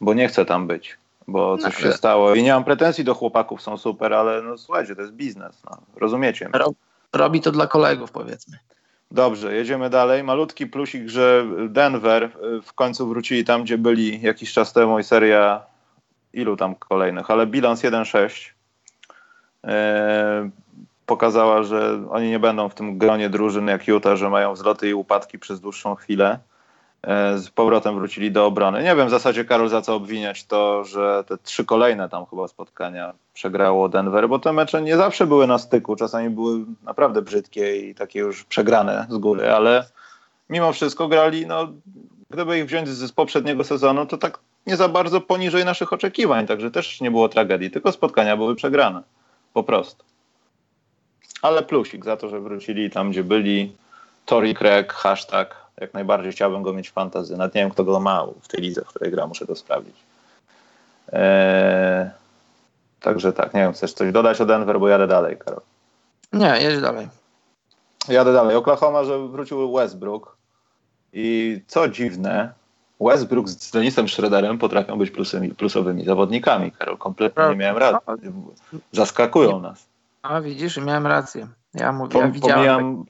bo nie chcę tam być, bo coś no, się stało i nie mam pretensji do chłopaków, są super, ale no słuchajcie, to jest biznes, no, rozumiecie. Robi to dla kolegów, powiedzmy. Dobrze, jedziemy dalej. Malutki plusik, że Denver w końcu wrócili tam, gdzie byli jakiś czas temu i seria ilu tam kolejnych, ale bilans 1-6 e, pokazała, że oni nie będą w tym gronie drużyn jak Utah, że mają wzloty i upadki przez dłuższą chwilę. E, z powrotem wrócili do obrony. Nie wiem w zasadzie, Karol, za co obwiniać to, że te trzy kolejne tam chyba spotkania przegrało Denver, bo te mecze nie zawsze były na styku. Czasami były naprawdę brzydkie i takie już przegrane z góry, ale mimo wszystko grali, no, gdyby ich wziąć z poprzedniego sezonu, to tak nie za bardzo poniżej naszych oczekiwań, także też nie było tragedii, tylko spotkania były przegrane. Po prostu. Ale plusik za to, że wrócili tam, gdzie byli. Tori Craig, hashtag. Jak najbardziej chciałbym go mieć w fantazy. Nawet nie wiem, kto go ma w tej lidze, w której gra, muszę to sprawdzić. Eee, także tak, nie wiem, chcesz coś dodać o Denver, bo jadę dalej, Karol. Nie, jedź dalej. Jadę dalej. Oklahoma, że wrócił Westbrook. I co dziwne, Westbrook z Denisem Schroederem potrafią być plusowymi, plusowymi zawodnikami. Karol, kompletnie nie miałem racji. Zaskakują nas. A widzisz, miałem rację. Ja mówię, ja widziałem. Pomijam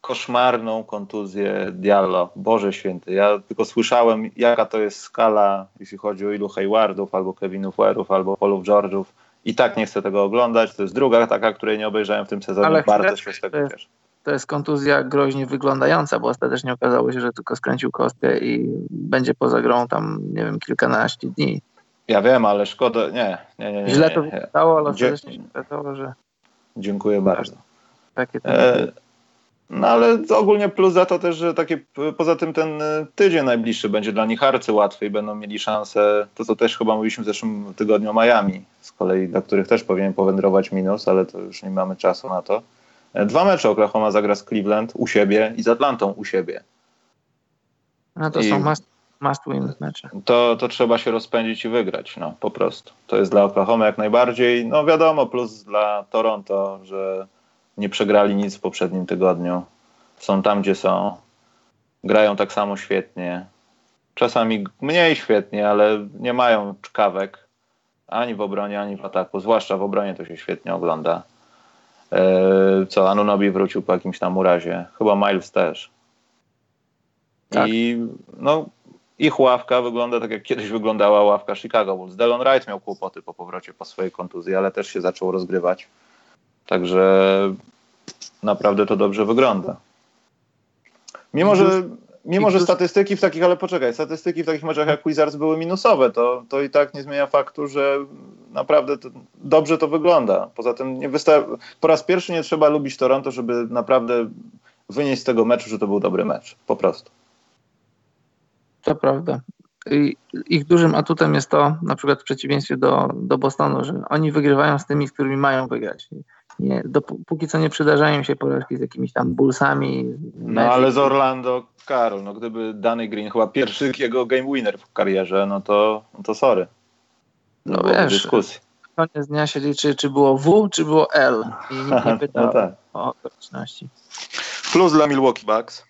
koszmarną kontuzję Diallo. Boże święty. Ja tylko słyszałem, jaka to jest skala, jeśli chodzi o ilu Haywardów, albo Kevinów Werów, albo Paulów George'ów. I tak nie chcę tego oglądać. To jest druga taka, której nie obejrzałem w tym sezonie. Ale Bardzo się z tego cieszę to jest kontuzja groźnie wyglądająca, bo ostatecznie okazało się, że tylko skręcił kostkę i będzie poza grą tam, nie wiem, kilkanaście dni. Ja wiem, ale szkoda, nie, nie, nie. nie Źle to wyglądało, ale ostatecznie się okazało, że... Dziękuję bardzo. Takie e, no ale ogólnie plus za to też, że takie, poza tym ten e, tydzień najbliższy będzie dla nich arcy łatwy i będą mieli szansę, to co też chyba mówiliśmy w zeszłym tygodniu o Miami, z kolei dla których też powinien powędrować minus, ale to już nie mamy czasu na to. E, dwa mecze Oklahoma zagra z Cleveland u siebie i z Atlantą u siebie. No to I są must, must win mecze. To, to trzeba się rozpędzić i wygrać, no po prostu. To jest dla Oklahoma jak najbardziej. No wiadomo, plus dla Toronto, że nie przegrali nic w poprzednim tygodniu. Są tam, gdzie są. Grają tak samo świetnie. Czasami mniej świetnie, ale nie mają czkawek ani w obronie, ani w ataku. Zwłaszcza w obronie to się świetnie ogląda. E, co Anunobi wrócił po jakimś tam urazie. Chyba Miles też. Tak. I no, ich ławka wygląda tak, jak kiedyś wyglądała ławka Chicago Bulls. Delon Wright miał kłopoty po powrocie po swojej kontuzji, ale też się zaczął rozgrywać. Także naprawdę to dobrze wygląda. Mimo, że Mimo, że statystyki w takich, ale poczekaj, statystyki w takich meczach jak Wizards były minusowe, to, to i tak nie zmienia faktu, że naprawdę to, dobrze to wygląda. Poza tym nie po raz pierwszy nie trzeba lubić Toronto, żeby naprawdę wynieść z tego meczu, że to był dobry mecz. Po prostu. To prawda. I ich dużym atutem jest to, na przykład w przeciwieństwie do, do Bostonu, że oni wygrywają z tymi, z którymi mają wygrać nie, dopóki co nie przydarzają się porażki z jakimiś tam Bullsami. No ale z Orlando, Karol, no gdyby Danny Green chyba pierwszy jego game winner w karierze, no to, no to sorry. No, no wiesz, dyskusji. koniec dnia się liczy, czy było W, czy było L. I nikt nie pytał no tak. o okoliczności. Plus dla Milwaukee Bucks.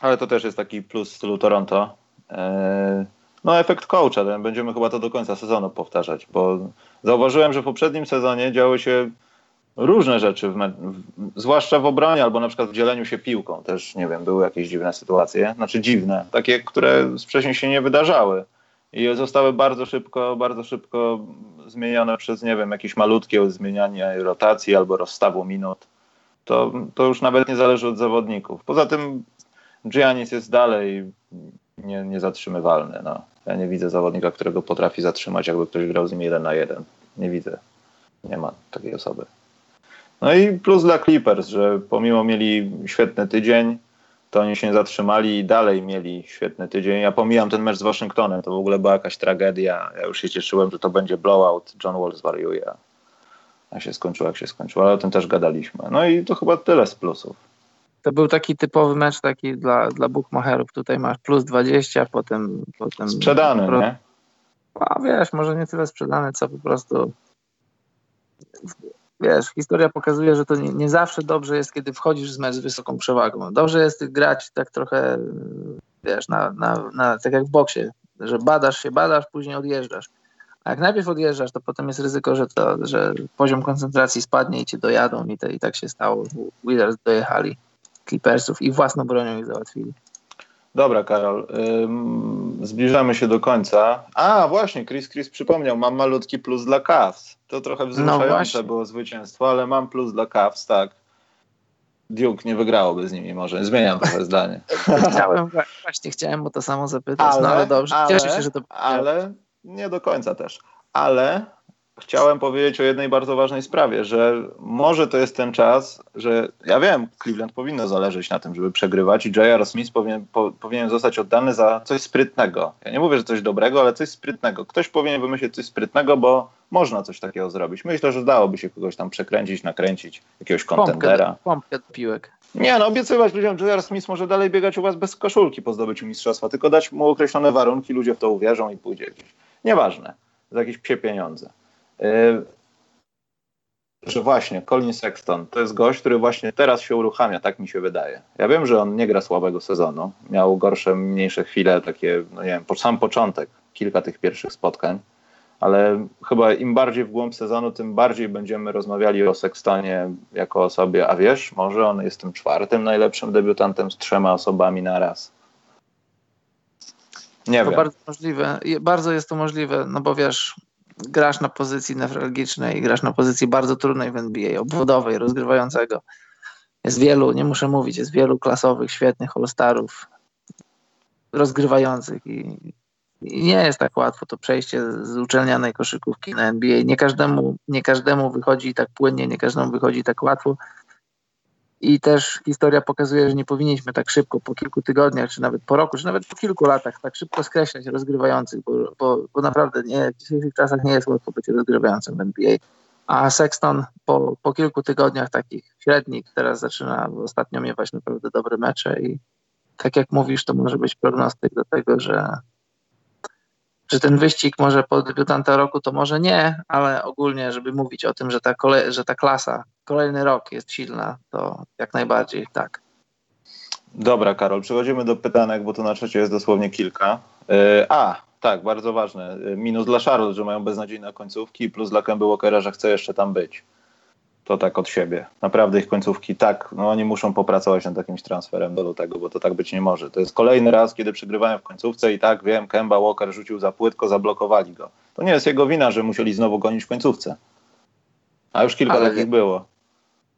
Ale to też jest taki plus w stylu Toronto. Eee, no efekt coacha, będziemy chyba to do końca sezonu powtarzać, bo zauważyłem, że w poprzednim sezonie działy się różne rzeczy, w zwłaszcza w obronie albo na przykład w dzieleniu się piłką też, nie wiem, były jakieś dziwne sytuacje, znaczy dziwne, takie, które wcześniej się nie wydarzały i zostały bardzo szybko, bardzo szybko zmienione przez, nie wiem, jakieś malutkie zmienianie rotacji albo rozstawu minut. To, to już nawet nie zależy od zawodników. Poza tym Giannis jest dalej nie, niezatrzymywalny. No. Ja nie widzę zawodnika, którego potrafi zatrzymać, jakby ktoś grał z nim jeden na jeden. Nie widzę. Nie ma takiej osoby. No i plus dla Clippers, że pomimo mieli świetny tydzień, to oni się zatrzymali i dalej mieli świetny tydzień. Ja pomijam ten mecz z Waszyngtonem, to w ogóle była jakaś tragedia. Ja już się cieszyłem, że to będzie blowout, John Wall zwariuje. A się skończyło jak się skończyło, ale o tym też gadaliśmy. No i to chyba tyle z plusów. To był taki typowy mecz taki dla, dla bookmacherów. Tutaj masz plus 20, potem... potem Sprzedany, pro... nie? A wiesz, może nie tyle sprzedany, co po prostu wiesz, historia pokazuje, że to nie, nie, zawsze dobrze jest, kiedy wchodzisz z mecz z wysoką przewagą. Dobrze jest grać tak trochę, wiesz, na, na, na, tak jak w boksie, że badasz się, badasz, później odjeżdżasz. A jak najpierw odjeżdżasz, to potem jest ryzyko, że, to, że poziom koncentracji spadnie i cię dojadą i, te, i tak się stało. Wizards dojechali Clippersów i własną bronią ich załatwili. Dobra, Karol. Ym, zbliżamy się do końca. A, właśnie, Chris Chris przypomniał, mam malutki plus dla Cavs. To trochę wzruszające no było zwycięstwo, ale mam plus dla Cavs, tak. Duke nie wygrałoby z nimi może. Zmieniam trochę zdanie. Chciałem, właśnie chciałem o to samo zapytać, ale, no ale dobrze, ale, cieszę się, że to... Ale nie do końca też. Ale chciałem powiedzieć o jednej bardzo ważnej sprawie, że może to jest ten czas, że ja wiem, Cleveland powinno zależeć na tym, żeby przegrywać i J.R. Smith powinien, po, powinien zostać oddany za coś sprytnego. Ja nie mówię, że coś dobrego, ale coś sprytnego. Ktoś powinien wymyślić coś sprytnego, bo można coś takiego zrobić. Myślę, że dałoby się kogoś tam przekręcić, nakręcić, jakiegoś kontendera. Pompkę, do piłek. Nie, no obiecywać ludziom, że J.R. Smith może dalej biegać u was bez koszulki po zdobyciu mistrzostwa, tylko dać mu określone warunki, ludzie w to uwierzą i pójdzie gdzieś. Nieważne. Za jakieś psie pieniądze. Yy, że właśnie Colin Sexton to jest gość, który właśnie teraz się uruchamia, tak mi się wydaje. Ja wiem, że on nie gra słabego sezonu. Miał gorsze, mniejsze chwile, takie, no nie wiem, po sam początek, kilka tych pierwszych spotkań, ale chyba im bardziej w głąb sezonu, tym bardziej będziemy rozmawiali o Sextonie jako osobie, a wiesz, może on jest tym czwartym najlepszym debiutantem z trzema osobami na raz. Nie to wiem. bardzo możliwe. Bardzo jest to możliwe, no bo wiesz, grasz na pozycji newralgicznej, grasz na pozycji bardzo trudnej w NBA, obwodowej, rozgrywającego. Jest wielu, nie muszę mówić, jest wielu klasowych, świetnych all-starów rozgrywających i, i, nie jest tak łatwo to przejście z uczelnianej koszykówki na NBA. Nie każdemu, nie każdemu wychodzi tak płynnie, nie każdemu wychodzi tak łatwo. I też historia pokazuje, że nie powinniśmy tak szybko, po kilku tygodniach, czy nawet po roku, czy nawet po kilku latach, tak szybko skreślać rozgrywających, bo, bo, bo naprawdę nie, w dzisiejszych czasach nie jest łatwo być rozgrywającym w NBA. A Sexton po, po kilku tygodniach takich średnich teraz zaczyna ostatnio miewać naprawdę dobre mecze i tak jak mówisz, to może być prognostyk do tego, że że ten wyścig może po debiutanta roku to może nie, ale ogólnie, żeby mówić o tym, że ta, kolej, że ta klasa kolejny rok jest silna, to jak najbardziej tak. Dobra, Karol, przechodzimy do pytanek, bo tu na trzecie jest dosłownie kilka. Yy, a, tak, bardzo ważne. Minus dla Charlotte, że mają beznadziejne końcówki, plus dla Kemba Walkera, że chce jeszcze tam być. To tak od siebie. Naprawdę ich końcówki, tak, no oni muszą popracować nad jakimś transferem do lutego, bo to tak być nie może. To jest kolejny raz, kiedy przegrywają w końcówce i tak, wiem, Kemba Walker rzucił za płytko, zablokowali go. To nie jest jego wina, że musieli znowu gonić w końcówce. A już kilka Ale takich było.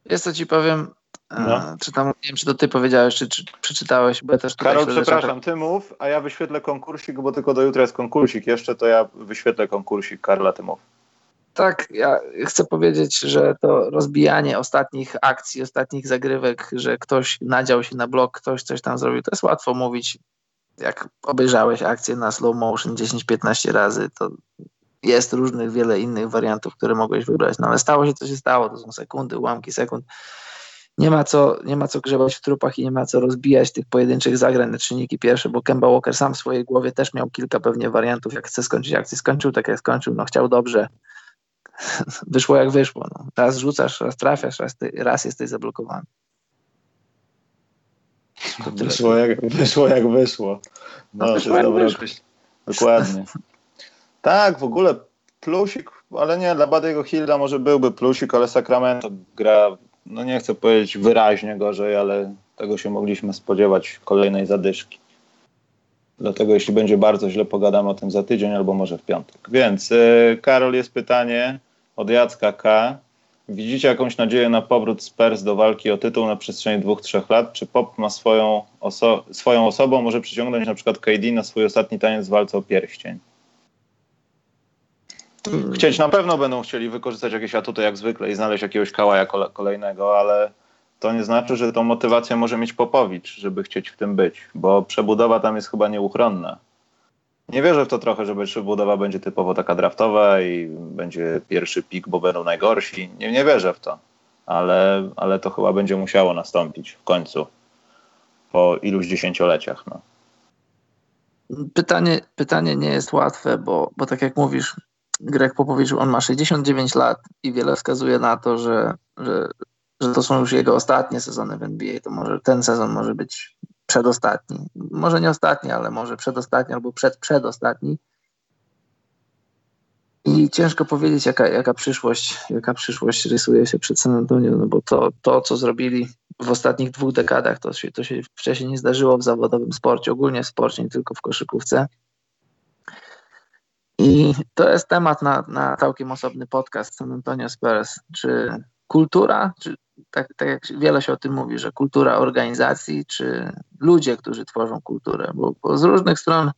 Jest co ci powiem, no. Czy tam, nie wiem, czy to ty powiedziałeś, czy, czy przeczytałeś, bo ja też Karol, przepraszam, ty mów, a ja wyświetlę konkursik, bo tylko do jutra jest konkursik jeszcze, to ja wyświetlę konkursik, Karla, ty mów. Tak, ja chcę powiedzieć, że to rozbijanie ostatnich akcji, ostatnich zagrywek, że ktoś nadział się na blok, ktoś coś tam zrobił, to jest łatwo mówić. Jak obejrzałeś akcję na slow motion 10-15 razy, to jest różnych, wiele innych wariantów, które mogłeś wybrać, no ale stało się, co się stało, to są sekundy, ułamki sekund. Nie ma, co, nie ma co grzebać w trupach i nie ma co rozbijać tych pojedynczych zagrań na czynniki pierwsze, bo Kemba Walker sam w swojej głowie też miał kilka pewnie wariantów, jak chce skończyć akcję. Skończył tak, jak skończył, no chciał dobrze. Wyszło jak wyszło. No. Raz rzucasz, raz trafiasz, raz, ty, raz jesteś zablokowany. Wyszło jak, wyszło jak wyszło. No, no to jest dobre. Dokładnie. Tak, w ogóle plusik, ale nie, dla Bady'ego Hilda może byłby plusik, ale Sacramento gra, no nie chcę powiedzieć wyraźnie gorzej, ale tego się mogliśmy spodziewać kolejnej zadyszki. Dlatego jeśli będzie bardzo źle, pogadamy o tym za tydzień albo może w piątek. Więc yy, Karol, jest pytanie od Jacka K. Widzicie jakąś nadzieję na powrót Spurs do walki o tytuł na przestrzeni dwóch, trzech lat? Czy Pop ma swoją, oso swoją osobą, może przyciągnąć na przykład KD na swój ostatni taniec w walce o pierścień? Chcieć na pewno będą chcieli wykorzystać jakieś atuty jak zwykle i znaleźć jakiegoś kałaja kolejnego, ale to nie znaczy, że tą motywację może mieć Popowicz, żeby chcieć w tym być, bo przebudowa tam jest chyba nieuchronna. Nie wierzę w to trochę, że przebudowa będzie typowo taka draftowa i będzie pierwszy pik, bo będą najgorsi. Nie, nie wierzę w to, ale, ale to chyba będzie musiało nastąpić w końcu po iluś dziesięcioleciach. No. Pytanie, pytanie nie jest łatwe, bo, bo tak jak mówisz, Greg Popowicz, on ma 69 lat i wiele wskazuje na to, że, że, że to są już jego ostatnie sezony w NBA. To może ten sezon może być przedostatni. Może nie ostatni, ale może przedostatni albo przed przedostatni. I ciężko powiedzieć, jaka, jaka, przyszłość, jaka przyszłość rysuje się przed San Antonio, no bo to, to, co zrobili w ostatnich dwóch dekadach, to się, to się wcześniej nie zdarzyło w zawodowym sporcie, ogólnie w sporcie, nie tylko w koszykówce. I to jest temat na, na całkiem osobny podcast San Antonio Spurs. Czy kultura, czy tak, tak jak wiele się o tym mówi, że kultura organizacji, czy ludzie, którzy tworzą kulturę, bo, bo z różnych stron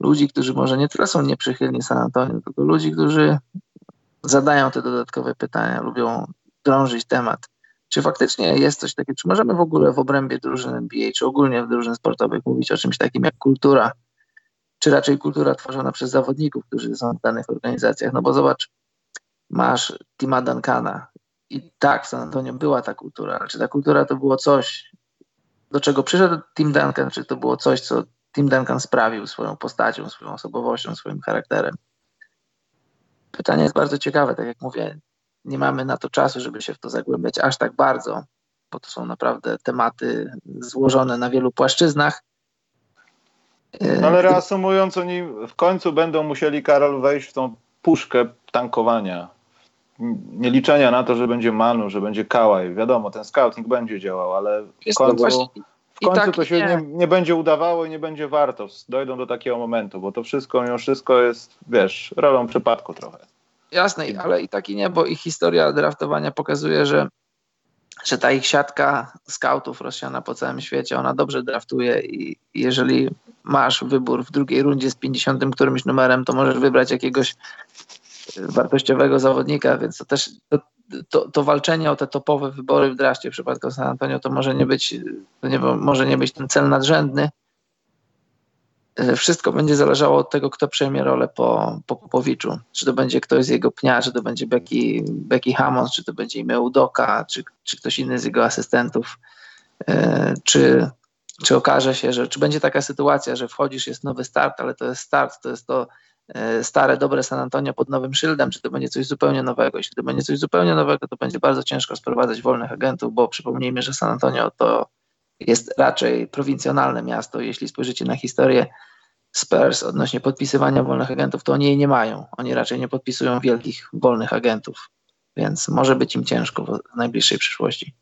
ludzi, którzy może nie tyle są nieprzychylni San Antonio, tylko ludzi, którzy zadają te dodatkowe pytania, lubią drążyć temat. Czy faktycznie jest coś takiego, czy możemy w ogóle w obrębie drużyn NBA, czy ogólnie w drużyn sportowych mówić o czymś takim jak kultura, czy raczej kultura tworzona przez zawodników, którzy są w danych organizacjach? No bo zobacz, masz Tima Duncana, i tak w San Antonio była ta kultura, ale czy ta kultura to było coś, do czego przyszedł Tim Duncan, czy to było coś, co Tim Duncan sprawił swoją postacią, swoją osobowością, swoim charakterem? Pytanie jest bardzo ciekawe, tak jak mówię, nie mamy na to czasu, żeby się w to zagłębiać aż tak bardzo, bo to są naprawdę tematy złożone na wielu płaszczyznach. No ale reasumując, oni w końcu będą musieli, Karol, wejść w tą puszkę tankowania nie liczenia na to, że będzie Manu, że będzie Kałaj. Wiadomo, ten scouting będzie działał, ale w końcu, w końcu tak, to się nie. Nie, nie. będzie udawało i nie będzie warto. Dojdą do takiego momentu, bo to wszystko mimo wszystko jest, wiesz, rolą przypadku trochę. Jasne, ale i tak i nie, bo ich historia draftowania pokazuje, że, że ta ich siatka scoutów rozsiana po całym świecie, ona dobrze draftuje i jeżeli masz wybór w drugiej rundzie z 50 którymś numerem, to możesz wybrać jakiegoś wartościowego zawodnika, więc to też to, to, to, walczenie o te topowe wybory w drafcie w przypadku San Antonio to może nie być, to nie, może nie być ten cel nadrzędny. Wszystko będzie zależało od tego, kto przejmie rolę po, po Popowiczu. Czy to będzie ktoś z jego pnia, czy to będzie Becky, Becky Hammond, czy to będzie imię Udoka, czy, czy ktoś inny z jego asystentów. E, czy, czy okaże się, że czy będzie taka sytuacja, że wchodzisz, jest nowy start, ale to jest start, to jest to E, stare, dobre San Antonio pod nowym szyldem, czy to będzie coś zupełnie nowego. Jeśli to będzie coś zupełnie nowego, to będzie bardzo ciężko sprowadzać wolnych agentów, bo przypomnijmy, że San Antonio to jest raczej prowincjonalne miasto. Jeśli spojrzycie na historię Spurs odnośnie podpisywania wolnych agentów, to oni jej nie mają. Oni raczej nie podpisują wielkich wolnych agentów, więc może być im ciężko w najbliższej przyszłości.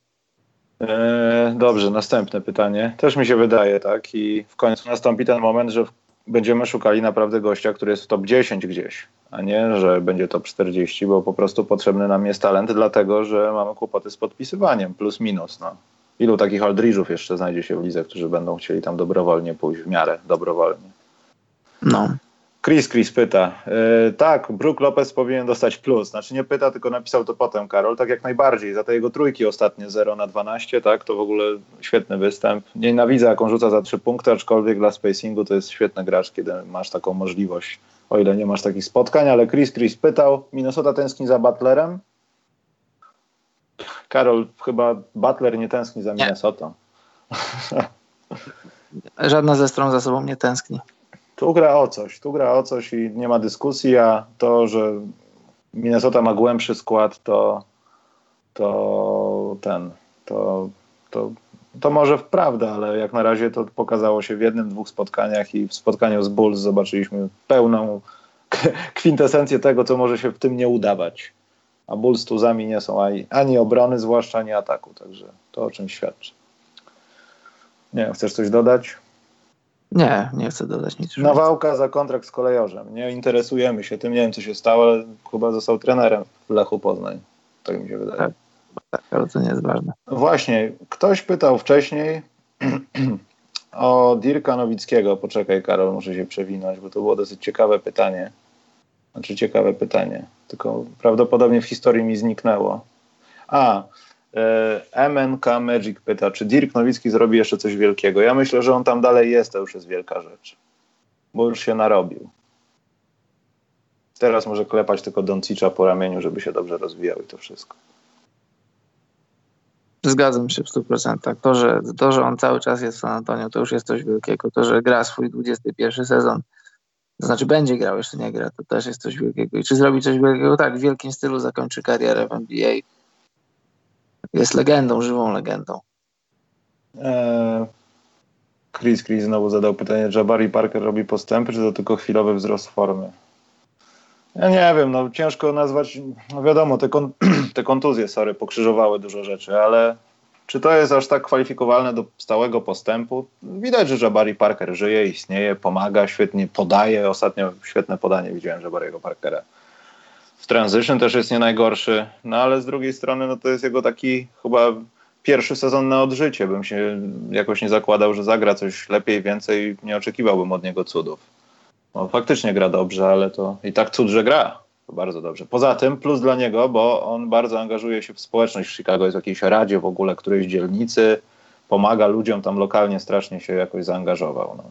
Eee, dobrze, następne pytanie. Też mi się wydaje, tak? I w końcu nastąpi ten moment, że będziemy szukali naprawdę gościa, który jest w top 10 gdzieś, a nie, że będzie top 40, bo po prostu potrzebny nam jest talent, dlatego że mamy kłopoty z podpisywaniem, plus minus. No. Ilu takich Aldridge'ów jeszcze znajdzie się w lidze, którzy będą chcieli tam dobrowolnie pójść, w miarę dobrowolnie. No. Chris Chris pyta. Yy, tak, Brook Lopez powinien dostać plus. Znaczy nie pyta, tylko napisał to potem Karol. Tak jak najbardziej. Za te jego trójki ostatnie 0 na 12, tak, to w ogóle świetny występ. Nienawidzę, jak on rzuca za trzy punkty, aczkolwiek dla spacingu to jest świetny gracz, kiedy masz taką możliwość, o ile nie masz takich spotkań. Ale Chris Chris pytał, Minnesota tęskni za Butlerem? Karol, chyba Butler nie tęskni za Minnesota. Żadna ze stron za sobą nie tęskni tu gra o coś, tu gra o coś i nie ma dyskusji, a to, że Minnesota ma głębszy skład, to, to ten, to, to, to może prawda, ale jak na razie to pokazało się w jednym, dwóch spotkaniach i w spotkaniu z Bulls zobaczyliśmy pełną kwintesencję tego, co może się w tym nie udawać. A Bulls tuzami nie są ani, ani obrony, zwłaszcza ani ataku, także to o czym świadczy. Nie chcesz coś dodać? Nie, nie chcę dodać nic. Nawałka za kontrakt z kolejorzem. Nie interesujemy się tym, nie wiem co się stało, ale chyba został trenerem w Lechu Poznań. Tak mi się wydaje. Tak, tak ale to nie jest ważne. Właśnie, ktoś pytał wcześniej o Dirka Nowickiego. Poczekaj Karol, muszę się przewinąć, bo to było dosyć ciekawe pytanie. Znaczy ciekawe pytanie, tylko prawdopodobnie w historii mi zniknęło. A, MNK Magic pyta, czy Dirk Nowicki zrobi jeszcze coś wielkiego? Ja myślę, że on tam dalej jest, to już jest wielka rzecz. Bo już się narobił. Teraz może klepać tylko Doncicza po ramieniu, żeby się dobrze rozwijał i to wszystko. Zgadzam się w 100%. To że, to, że on cały czas jest w San Antonio, to już jest coś wielkiego. To, że gra swój 21 sezon, to znaczy będzie grał, jeszcze nie gra, to też jest coś wielkiego. I czy zrobi coś wielkiego? Tak, w wielkim stylu zakończy karierę w NBA. Jest legendą, żywą legendą. Eee, Chris Chris znowu zadał pytanie, Jabari Parker robi postępy, czy to tylko chwilowy wzrost formy? Ja nie wiem, no ciężko nazwać, no wiadomo, te, kon, te kontuzje, sorry, pokrzyżowały dużo rzeczy, ale czy to jest aż tak kwalifikowalne do stałego postępu? Widać, że Jabari Parker żyje, istnieje, pomaga, świetnie podaje. Ostatnio świetne podanie widziałem Jabariego Parkera. Transition też jest nie najgorszy, no ale z drugiej strony no to jest jego taki chyba pierwszy sezon na odżycie. Bym się jakoś nie zakładał, że zagra coś lepiej, więcej. Nie oczekiwałbym od niego cudów. No, faktycznie gra dobrze, ale to i tak cud, że gra. To bardzo dobrze. Poza tym plus dla niego, bo on bardzo angażuje się w społeczność w Chicago, jest w jakiejś radzie w ogóle którejś dzielnicy, pomaga ludziom tam lokalnie, strasznie się jakoś zaangażował. No.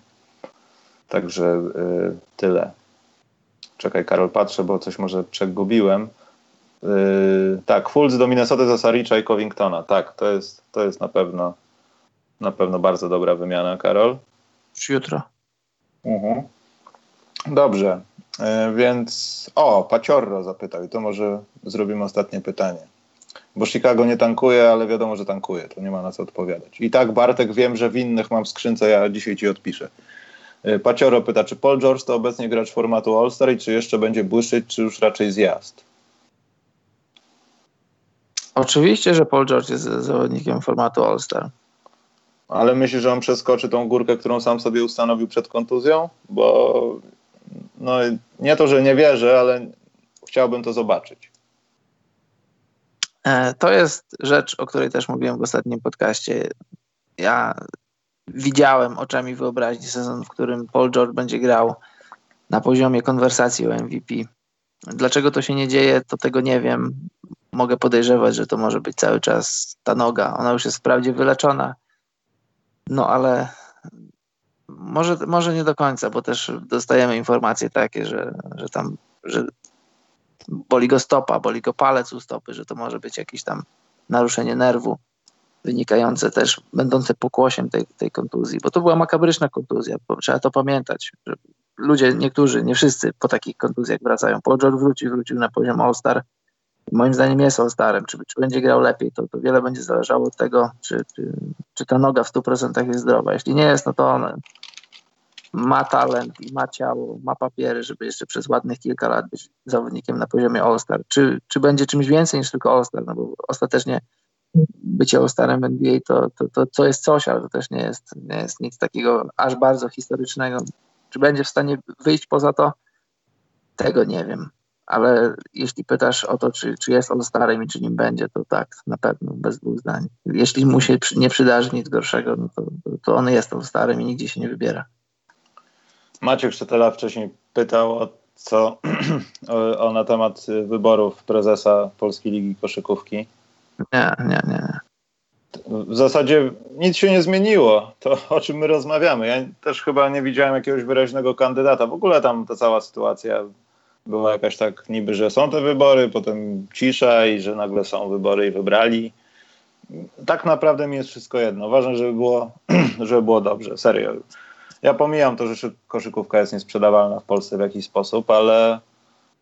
Także y, tyle. Czekaj, Karol, patrzę, bo coś może przegubiłem. Yy, tak, Fultz do Minnesota za Saricza i Covingtona. Tak, to jest, to jest na pewno na pewno bardzo dobra wymiana, Karol. Już jutro. Mhm. Dobrze, e, więc o, Paciorro zapytał i to może zrobimy ostatnie pytanie. Bo Chicago nie tankuje, ale wiadomo, że tankuje, to nie ma na co odpowiadać. I tak, Bartek, wiem, że winnych mam w skrzynce, ja dzisiaj ci odpiszę. E, Pacioro pyta, czy Paul George to obecnie gracz formatu All-Star i czy jeszcze będzie błyszczeć, czy już raczej zjazd? Oczywiście, że Paul George jest zawodnikiem formatu All-Star. Ale myślisz, że on przeskoczy tą górkę, którą sam sobie ustanowił przed kontuzją? Bo no, nie to, że nie wierzę, ale chciałbym to zobaczyć. E, to jest rzecz, o której też mówiłem w ostatnim podcaście. Ja widziałem oczami wyobraźni sezon, w którym Paul George będzie grał na poziomie konwersacji o MVP. Dlaczego to się nie dzieje, to tego nie wiem. Mogę podejrzewać, że to może być cały czas ta noga. Ona już jest wprawdzie wyleczona, no ale może, może nie do końca, bo też dostajemy informacje takie, że, że tam że boli go stopa, boli go palec u stopy, że to może być jakieś tam naruszenie nerwu wynikające też, będące pokłosiem tej, tej kontuzji, bo to była makabryczna kontuzja, trzeba to pamiętać. Że ludzie, niektórzy, nie wszyscy po takich kontuzjach wracają. Paul George wrócił, wrócił na poziom All-Star. Moim zdaniem jest All-Starem. Czy, czy będzie grał lepiej, to, to wiele będzie zależało od tego, czy, czy, czy ta noga w 100% jest zdrowa. Jeśli nie jest, no to on ma talent i ma ciało, ma papiery, żeby jeszcze przez ładnych kilka lat być zawodnikiem na poziomie All-Star. Czy, czy będzie czymś więcej niż tylko All-Star? No bo ostatecznie bycie All-Starem NBA to, to, to, to jest coś, ale to też nie jest, nie jest nic takiego aż bardzo historycznego. Czy będzie w stanie wyjść poza to? Tego nie wiem. Ale jeśli pytasz o to, czy, czy jest All-Starem i czy nim będzie, to tak, na pewno, bez dwóch zdań. Jeśli mu się nie przydarzy nic gorszego, no to, to on jest All-Starem i nigdzie się nie wybiera. Maciek Sztetela wcześniej pytał o co o, o, na temat wyborów prezesa Polskiej Ligi Koszykówki. Nie, nie, nie. W zasadzie nic się nie zmieniło. To o czym my rozmawiamy. Ja też chyba nie widziałem jakiegoś wyraźnego kandydata. W ogóle tam ta cała sytuacja była jakaś tak niby, że są te wybory, potem cisza i że nagle są wybory i wybrali. Tak naprawdę mi jest wszystko jedno. Ważne, żeby było, żeby było dobrze. Serio. Ja pomijam to, że koszykówka jest niesprzedawalna w Polsce w jakiś sposób, ale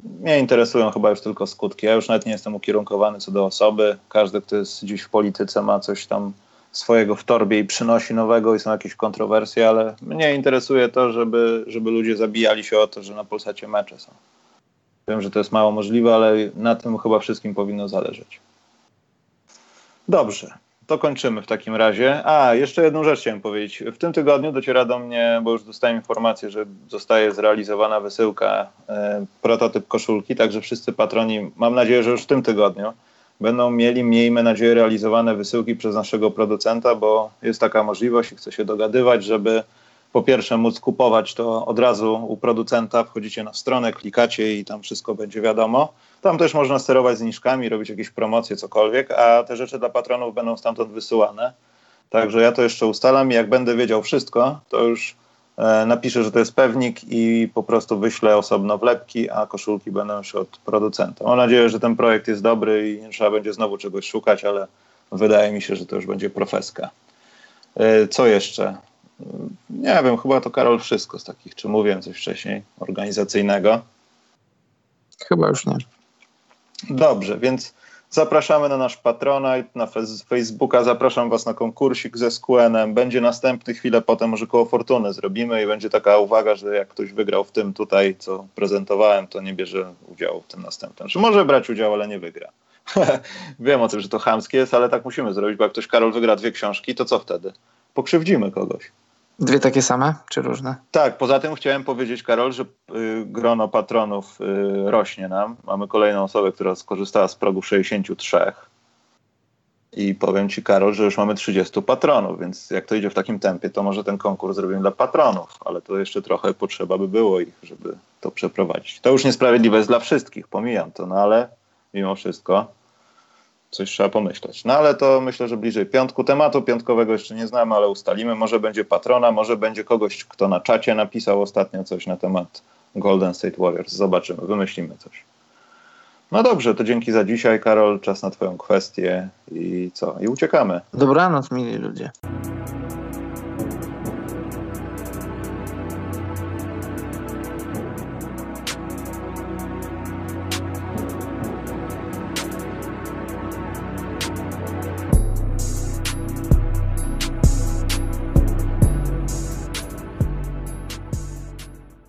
mnie interesują chyba już tylko skutki. Ja już nawet nie jestem ukierunkowany co do osoby. Każdy, kto jest gdzieś w polityce, ma coś tam swojego w torbie i przynosi nowego i są jakieś kontrowersje, ale mnie interesuje to, żeby, żeby ludzie zabijali się o to, że na Polsacie mecze są. Wiem, że to jest mało możliwe, ale na tym chyba wszystkim powinno zależeć. Dobrze, to kończymy w takim razie. A, jeszcze jedną rzecz chciałem powiedzieć. W tym tygodniu dociera do mnie, bo już dostałem informację, że zostaje zrealizowana wysyłka, e, prototyp koszulki, także wszyscy patroni, mam nadzieję, że już w tym tygodniu, będą mieli, miejmy nadzieję, realizowane wysyłki przez naszego producenta, bo jest taka możliwość i chcę się dogadywać, żeby po pierwsze móc kupować to od razu u producenta, wchodzicie na stronę, klikacie i tam wszystko będzie wiadomo. Tam też można sterować zniżkami, robić jakieś promocje, cokolwiek, a te rzeczy dla patronów będą stamtąd wysyłane. Także ja to jeszcze ustalam i jak będę wiedział wszystko, to już e, napiszę, że to jest pewnik i po prostu wyślę osobno wlepki, a koszulki będą już od producenta. Mam nadzieję, że ten projekt jest dobry i nie trzeba będzie znowu czegoś szukać, ale wydaje mi się, że to już będzie profeska. E, co jeszcze? Nie wiem, chyba to Karol wszystko z takich, czy mówiłem coś wcześniej, organizacyjnego. Chyba już nie. Dobrze, więc zapraszamy na nasz Patronite, na Facebooka, zapraszam Was na konkursik ze SQN-em. Będzie następny chwilę potem, może koło Fortuny zrobimy i będzie taka uwaga, że jak ktoś wygrał w tym tutaj, co prezentowałem, to nie bierze udziału w tym następnym. Że może brać udział, ale nie wygra. Wiem o tym, że to chamskie jest, ale tak musimy zrobić, bo jak ktoś Karol wygra dwie książki, to co wtedy? Pokrzywdzimy kogoś. Dwie takie same, czy różne? Tak, poza tym chciałem powiedzieć, Karol, że y, grono patronów y, rośnie nam. Mamy kolejną osobę, która skorzystała z progu 63. I powiem Ci, Karol, że już mamy 30 patronów, więc jak to idzie w takim tempie, to może ten konkurs zrobimy dla patronów, ale to jeszcze trochę potrzeba by było ich, żeby to przeprowadzić. To już niesprawiedliwe jest dla wszystkich, pomijam to, no ale mimo wszystko coś trzeba pomyśleć. No ale to myślę, że bliżej piątku. Tematu piątkowego jeszcze nie znamy, ale ustalimy. Może będzie patrona, może będzie kogoś, kto na czacie napisał ostatnio coś na temat Golden State Warriors. Zobaczymy, wymyślimy coś. No dobrze, to dzięki za dzisiaj, Karol. Czas na Twoją kwestię i co? I uciekamy. Dobranoc, mili ludzie.